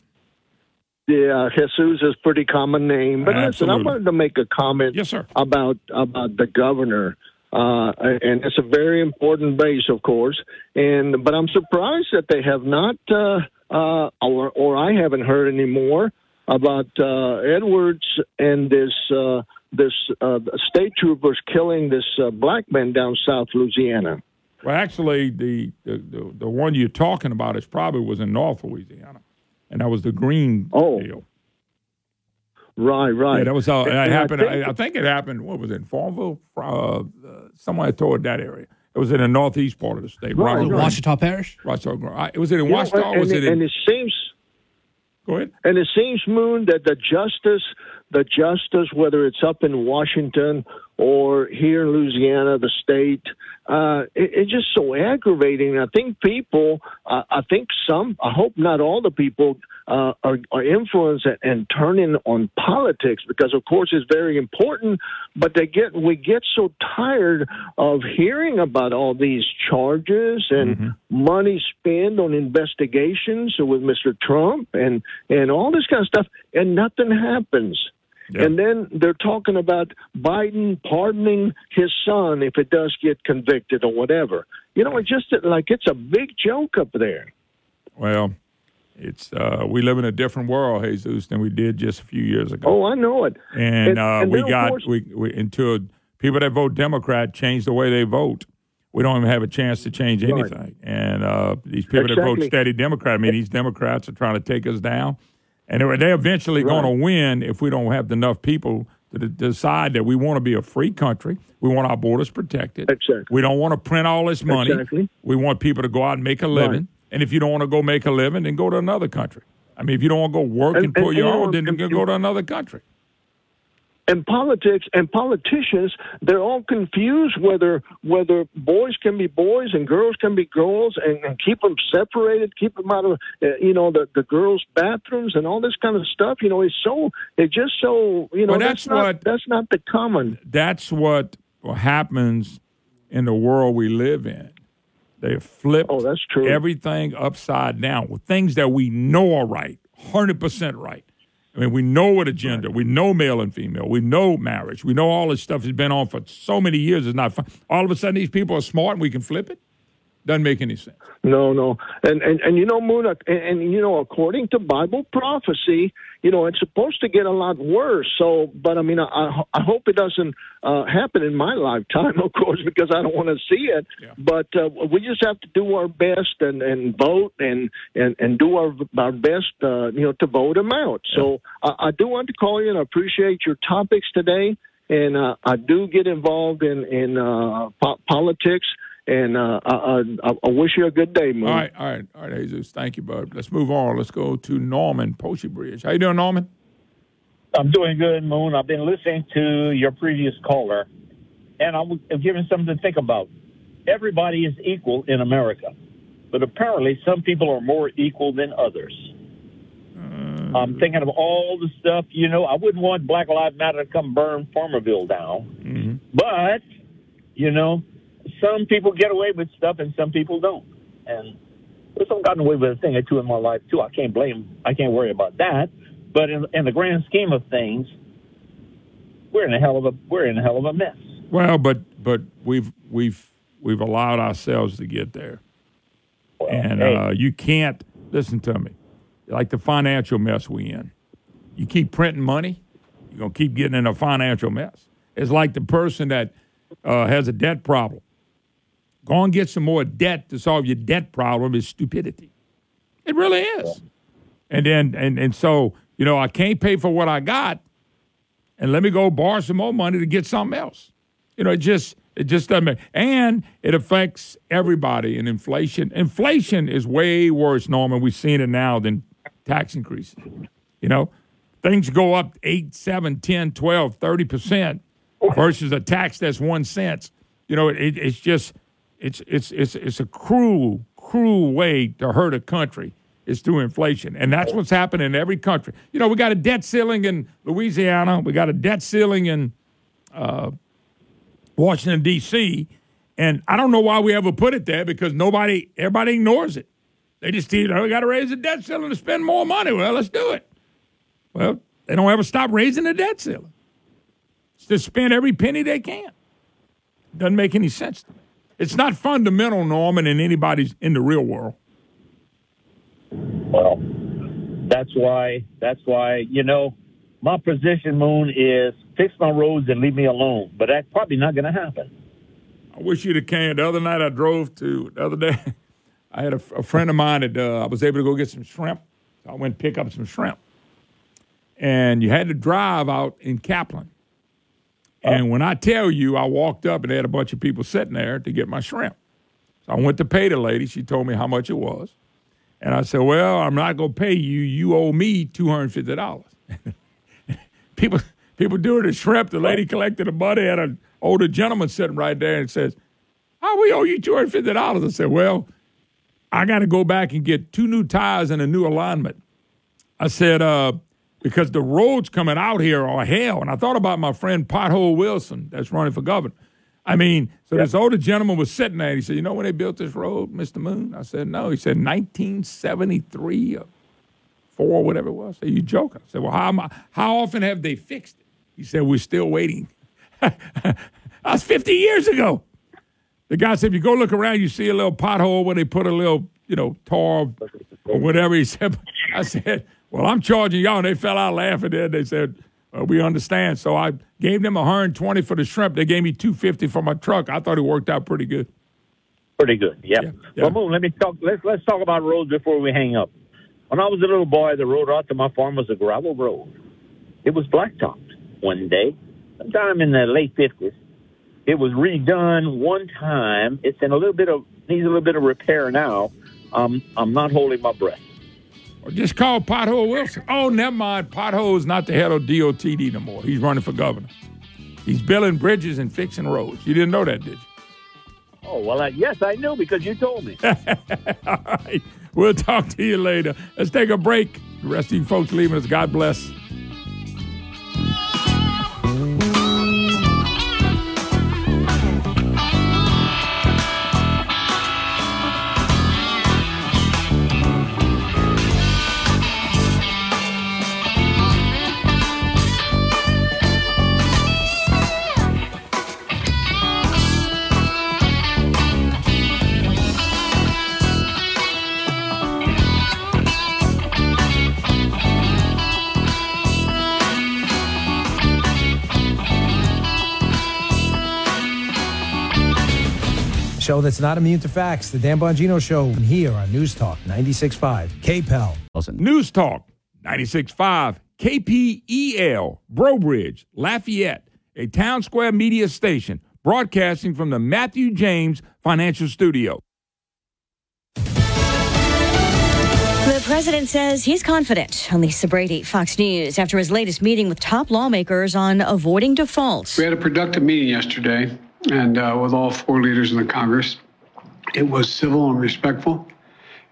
Yeah, Jesus is a pretty common name. But listen, I wanted to make a comment yes, sir. about about the governor. Uh, and it's a very important base, of course. And but I'm surprised that they have not, uh, uh, or or I haven't heard anymore about uh, Edwards and this uh, this uh, state troopers killing this uh, black man down South Louisiana. Well, actually, the, the the one you're talking about is probably was in North Louisiana, and that was the Greene deal. Right, right. Yeah, that was how And- That and I happened. think- I, I think it happened. What was it? in Farmville, uh, uh, somewhere toward that area. It was in the northeast part of the state. Right, Ronald right. Greene. Ouachita Parish. Ouachita Greene. Uh, Was it in Yeah, Ouachita? or and, was it in? and it seems. Go ahead. And it seems, Moon, that the justice, the justice, whether it's up in Washington or here in Louisiana, the state, uh, it, it's just so aggravating. I think people, uh, I think some, I hope not all the people uh, are, are influenced and, and turning on politics because, of course, it's very important. But they get, we get so tired of hearing about all these charges and money spent on investigations with Mr. Trump and and all this kind of stuff, and nothing happens. And then they're talking about Biden pardoning his son if it does get convicted or whatever. You know, it's just like it's a big joke up there. Well, it's uh, we live in a different world, Jesus, than we did just a few years ago. Oh, I know it. and, And- uh, and we got course- we, we until people that vote Democrat change the way they vote. We don't even have a chance to change Right. anything. And uh, these people that vote steady Democrat, I mean, these Democrats are trying to take us down, and they're, eventually Right. going to win if we don't have enough people to de- decide that we want to be a free country. We want our borders protected. Exactly. We don't want to print all this money. Exactly. We want people to go out and make a living. Right. And if you don't want to go make a living, then go to another country. I mean, if you don't want to go work and, And- pull and- your own, then and- go to another country. And politics and politicians they're all confused whether whether boys can be boys and girls can be girls and, and keep them separated keep them out of uh, you know the the girls bathrooms and all this kind of stuff you know it's so it's just so you know Well, that's, that's not what- that's not the common That's what happens in the world we live in. They flip Oh, that's true. everything upside down with things that we know are right, 100% right. I mean, we know what a agenda. We know male and female. We know marriage. We know all this stuff has been on for so many years. It's not fun. All of a sudden, these people are smart and we can flip it. Doesn't make any sense. No, no, and and and you know, Moon, uh, and, and you know, according to Bible prophecy, you know, it's supposed to get a lot worse. So, but I mean, I I hope it doesn't uh, happen in my lifetime, [LAUGHS] of course, because I don't want to see it. But uh, we just have to do our best and and vote and and and do our our best, uh, you know, to vote them out. So, I, I do want to call you and I appreciate your topics today. And uh, I do get involved in in uh, po- politics. And uh, I, I, I wish you a good day, Moon. All right, all right, all right, Jesus. Thank you, bud. Let's move on. Let's go to Norman Poche Bridge. How you doing, Norman? I'm doing good, Moon. I've been listening to your previous caller, and I'm giving something to think about. Everybody is equal in America, but apparently some people are more equal than others. I'm thinking of all the stuff, you know, I wouldn't want Black Lives Matter to come burn Farmerville down, but, you know, some people get away with stuff and some people don't. And there's some gotten away with a thing or two in my life, too. I can't blame, I can't worry about that. But in, in the grand scheme of things, we're in a hell of a we're in a hell of a mess. Well, but but we've we've we've allowed ourselves to get there, and hey. uh, you can't listen to me. Like the financial mess we in, you keep printing money, you're gonna keep getting in a financial mess. It's like the person that uh, has a debt problem. Go and get some more debt to solve your debt problem is stupidity. It really is. And then and and so you know I can't pay for what I got, and let me go borrow some more money to get something else. You know, it just it just doesn't make and it affects everybody in inflation. Inflation is way worse, Norman. We've seen it now than tax increases. You know, things go up 8, 7, 10, 12, 30% versus a tax that's 1 cent. You know, it, it's just it's it's it's it's a cruel cruel way to hurt a country is through inflation. And that's what's happening in every country. You know, we got a debt ceiling in Louisiana, we got a debt ceiling in uh, Washington, D.C., and I don't know why we ever put it there because nobody, everybody ignores it. They just, you know, we got to raise the debt ceiling to spend more money. Well, let's do it. Well, they don't ever stop raising the debt ceiling. It's to spend every penny they can. Doesn't make any sense to me. It's not fundamental, Norman, in anybody's in the real world. Well, that's why that's why you know my position, Moon, is fix my roads and leave me alone. But that's probably not going to happen. I wish you'd have came. The other night I drove to, the other day, [LAUGHS] I had a, a friend of mine that uh, I was able to go get some shrimp. So I went pick up some shrimp. And you had to drive out in Kaplan. And when I tell you, I walked up and they had a bunch of people sitting there to get my shrimp. So I went to pay the lady. She told me how much it was. And I said, Well, I'm not going to pay you. You owe me $250. [LAUGHS] people people doing the shrimp. The lady collected the money, had an older gentleman sitting right there and says, Oh, we owe you $250. I said, Well, I got to go back and get two new tires and a new alignment. I said, uh, because the roads coming out here are hell. And I thought about my friend Pothole Wilson that's running for governor. I mean, so this older gentleman was sitting there and he said, You know when they built this road, Mr. Moon? I said, No. He said, 1973 or four, whatever it was. I said, You joking? I said, Well, how, I, how often have they fixed it? He said, We're still waiting. [LAUGHS] That's 50 years ago. The guy said, if you go look around, you see a little pothole where they put a little, you know, tar or whatever. He said, [LAUGHS] I said, well, I'm charging y'all. And they fell out laughing there. They said, well, we understand. So I gave them 120 for the shrimp. They gave me 250 for my truck. I thought it worked out pretty good. Pretty good. Yeah. Well, Moon, let me talk. Let's let's talk about roads before we hang up. When I was a little boy, the road out to my farm was a gravel road. It was blacktopped. one day, sometime in the late 50s. It was redone one time. It's in a little bit of needs a little bit of repair now. Um, I'm not holding my breath. Or just call Pothole Wilson. Oh, never mind. Pothole is not the head of DOTD no more. He's running for governor. He's building bridges and fixing roads. You didn't know that, did you? Oh well, I, yes, I knew because you told me. [LAUGHS] All right. We'll talk to you later. Let's take a break. The rest of you folks leaving us. God bless. Show that's not immune to facts. The Dan Bongino Show here on News Talk 96.5 KPEL. News Talk 96.5 KPEL, Breaux Bridge, Lafayette, a town square media station broadcasting from the Matthew James Financial Studio. The president says he's confident. Lisa Brady, Fox News, after his latest meeting with top lawmakers on avoiding defaults. We had a productive meeting yesterday, and uh, with all four leaders in the Congress, it was civil and respectful,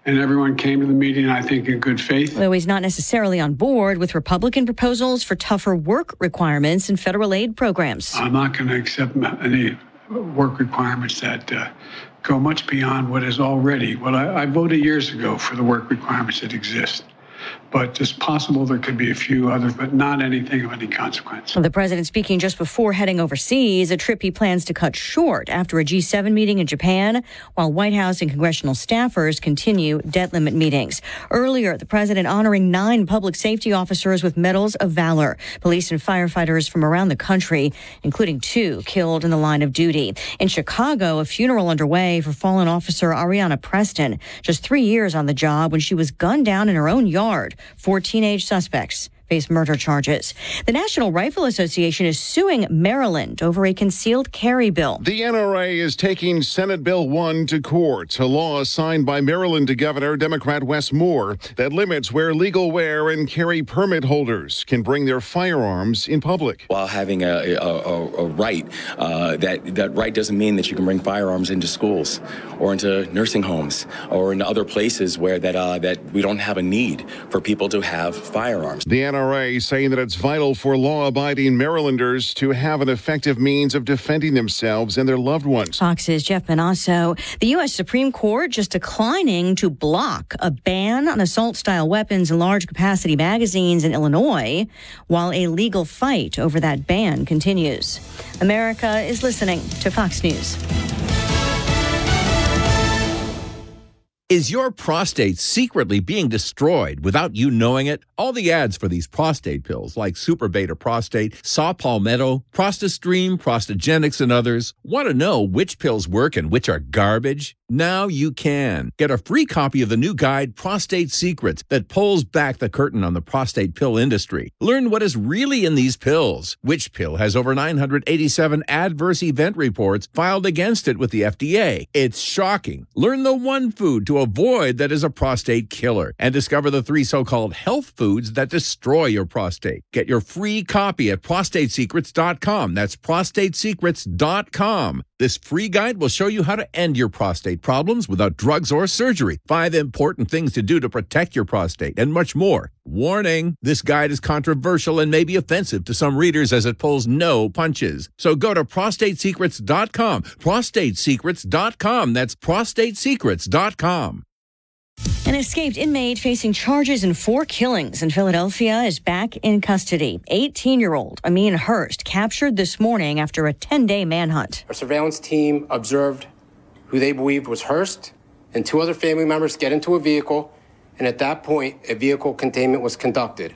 and everyone came to the meeting, I think, in good faith. Though he's not necessarily on board with Republican proposals for tougher work requirements in federal aid programs. I'm not going to accept any work requirements that uh, go much beyond what is already. Well, I, I voted years ago for the work requirements that exist. But it's possible there could be a few others, but not anything of any consequence. The president speaking just before heading overseas, a trip he plans to cut short after a G7 meeting in Japan, while White House and congressional staffers continue debt limit meetings. Earlier, the president honoring nine public safety officers with medals of valor, police and firefighters from around the country, including two killed in the line of duty. In Chicago, a funeral underway for fallen officer Areanah Preston, just three years on the job when she was gunned down in her own yard. Four teenage suspects face murder charges. The National Rifle Association is suing Maryland over a concealed carry bill. The NRA is taking Senate Bill 1 to court, a law signed by Maryland to Governor Democrat Wes Moore that limits where legal wear and carry permit holders can bring their firearms in public. While having a, a, a, a right, uh, that, that right doesn't mean that you can bring firearms into schools or into nursing homes or into other places where that, uh, that we don't have a need for people to have firearms. The NRA saying that it's vital for law abiding Marylanders to have an effective means of defending themselves and their loved ones. Fox's Jeff Monosso. The U.S. Supreme Court just declining to block a ban on assault style weapons and large capacity magazines in Illinois while a legal fight over that ban continues. America is listening to Fox News. Is your prostate secretly being destroyed without you knowing it? All the ads for these prostate pills like Super Beta Prostate, Saw Palmetto, Prostastream, Prostagenix, and others want to know which pills work and which are garbage? Now you can. Get a free copy of the new guide, Prostate Secrets, that pulls back the curtain on the prostate pill industry. Learn what is really in these pills. Which pill has over 987 adverse event reports filed against it with the FDA? It's shocking. Learn the one food to avoid that is a prostate killer and discover the three so-called health foods that destroy your prostate. Get your free copy at prostatesecrets.com. That's prostatesecrets.com. This free guide will show you how to end your prostate problems without drugs or surgery. Five important things to do to protect your prostate and much more. Warning, this guide is controversial and may be offensive to some readers as it pulls no punches. So go to prostatesecrets.com. Prostatesecrets.com. That's prostatesecrets.com. An escaped inmate facing charges in four killings in Philadelphia is back in custody. 18 year old Ameen Hurst captured this morning after a 10 day manhunt. Our surveillance team observed who they believed was Hurst and two other family members get into a vehicle, and at that point, a vehicle containment was conducted.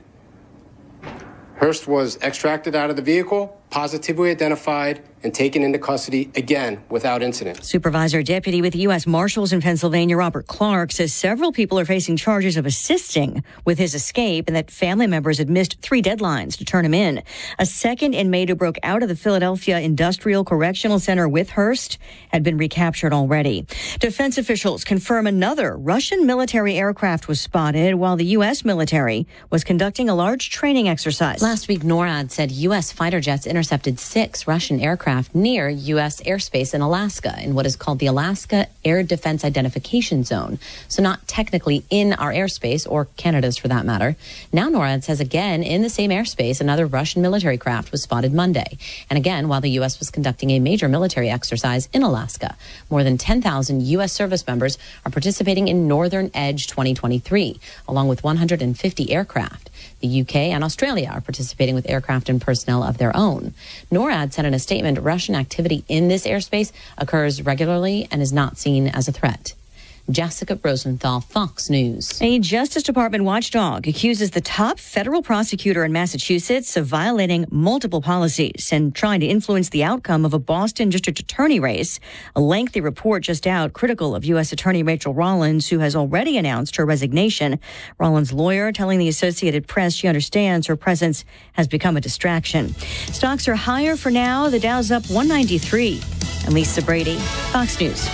Hurst was extracted out of the vehicle, positively identified and taken into custody again without incident. Supervisor Deputy with the U.S. Marshals in Pennsylvania, Robert Clark, says several people are facing charges of assisting with his escape and that family members had missed three deadlines to turn him in. A second inmate who broke out of the Philadelphia Industrial Correctional Center with Hurst had been recaptured already. Defense officials confirm another Russian military aircraft was spotted while the U.S. military was conducting a large training exercise. Last week, NORAD said U.S. fighter jets intercepted six Russian aircraft near U.S. airspace in Alaska in what is called the Alaska Air Defense Identification Zone. So, not technically in our airspace or Canada's for that matter. Now, NORAD says again in the same airspace, another Russian military craft was spotted Monday. And again, while the U.S. was conducting a major military exercise in Alaska. More than 10,000 U.S. service members are participating in Northern Edge 2023, along with 150 aircraft. The UK and Australia are participating with aircraft and personnel of their own. NORAD said in a statement Russian activity in this airspace occurs regularly and is not seen as a threat. Jessica Rosenthal, Fox News. A Justice Department watchdog accuses the top federal prosecutor in Massachusetts of violating multiple policies and trying to influence the outcome of a Boston district attorney race. A lengthy report just out critical of U.S. Attorney Rachael Rollins, who has already announced her resignation. Rollins' lawyer telling the Associated Press she understands her presence has become a distraction. Stocks are higher for now. The Dow's up 193. And Lisa Brady, Fox News.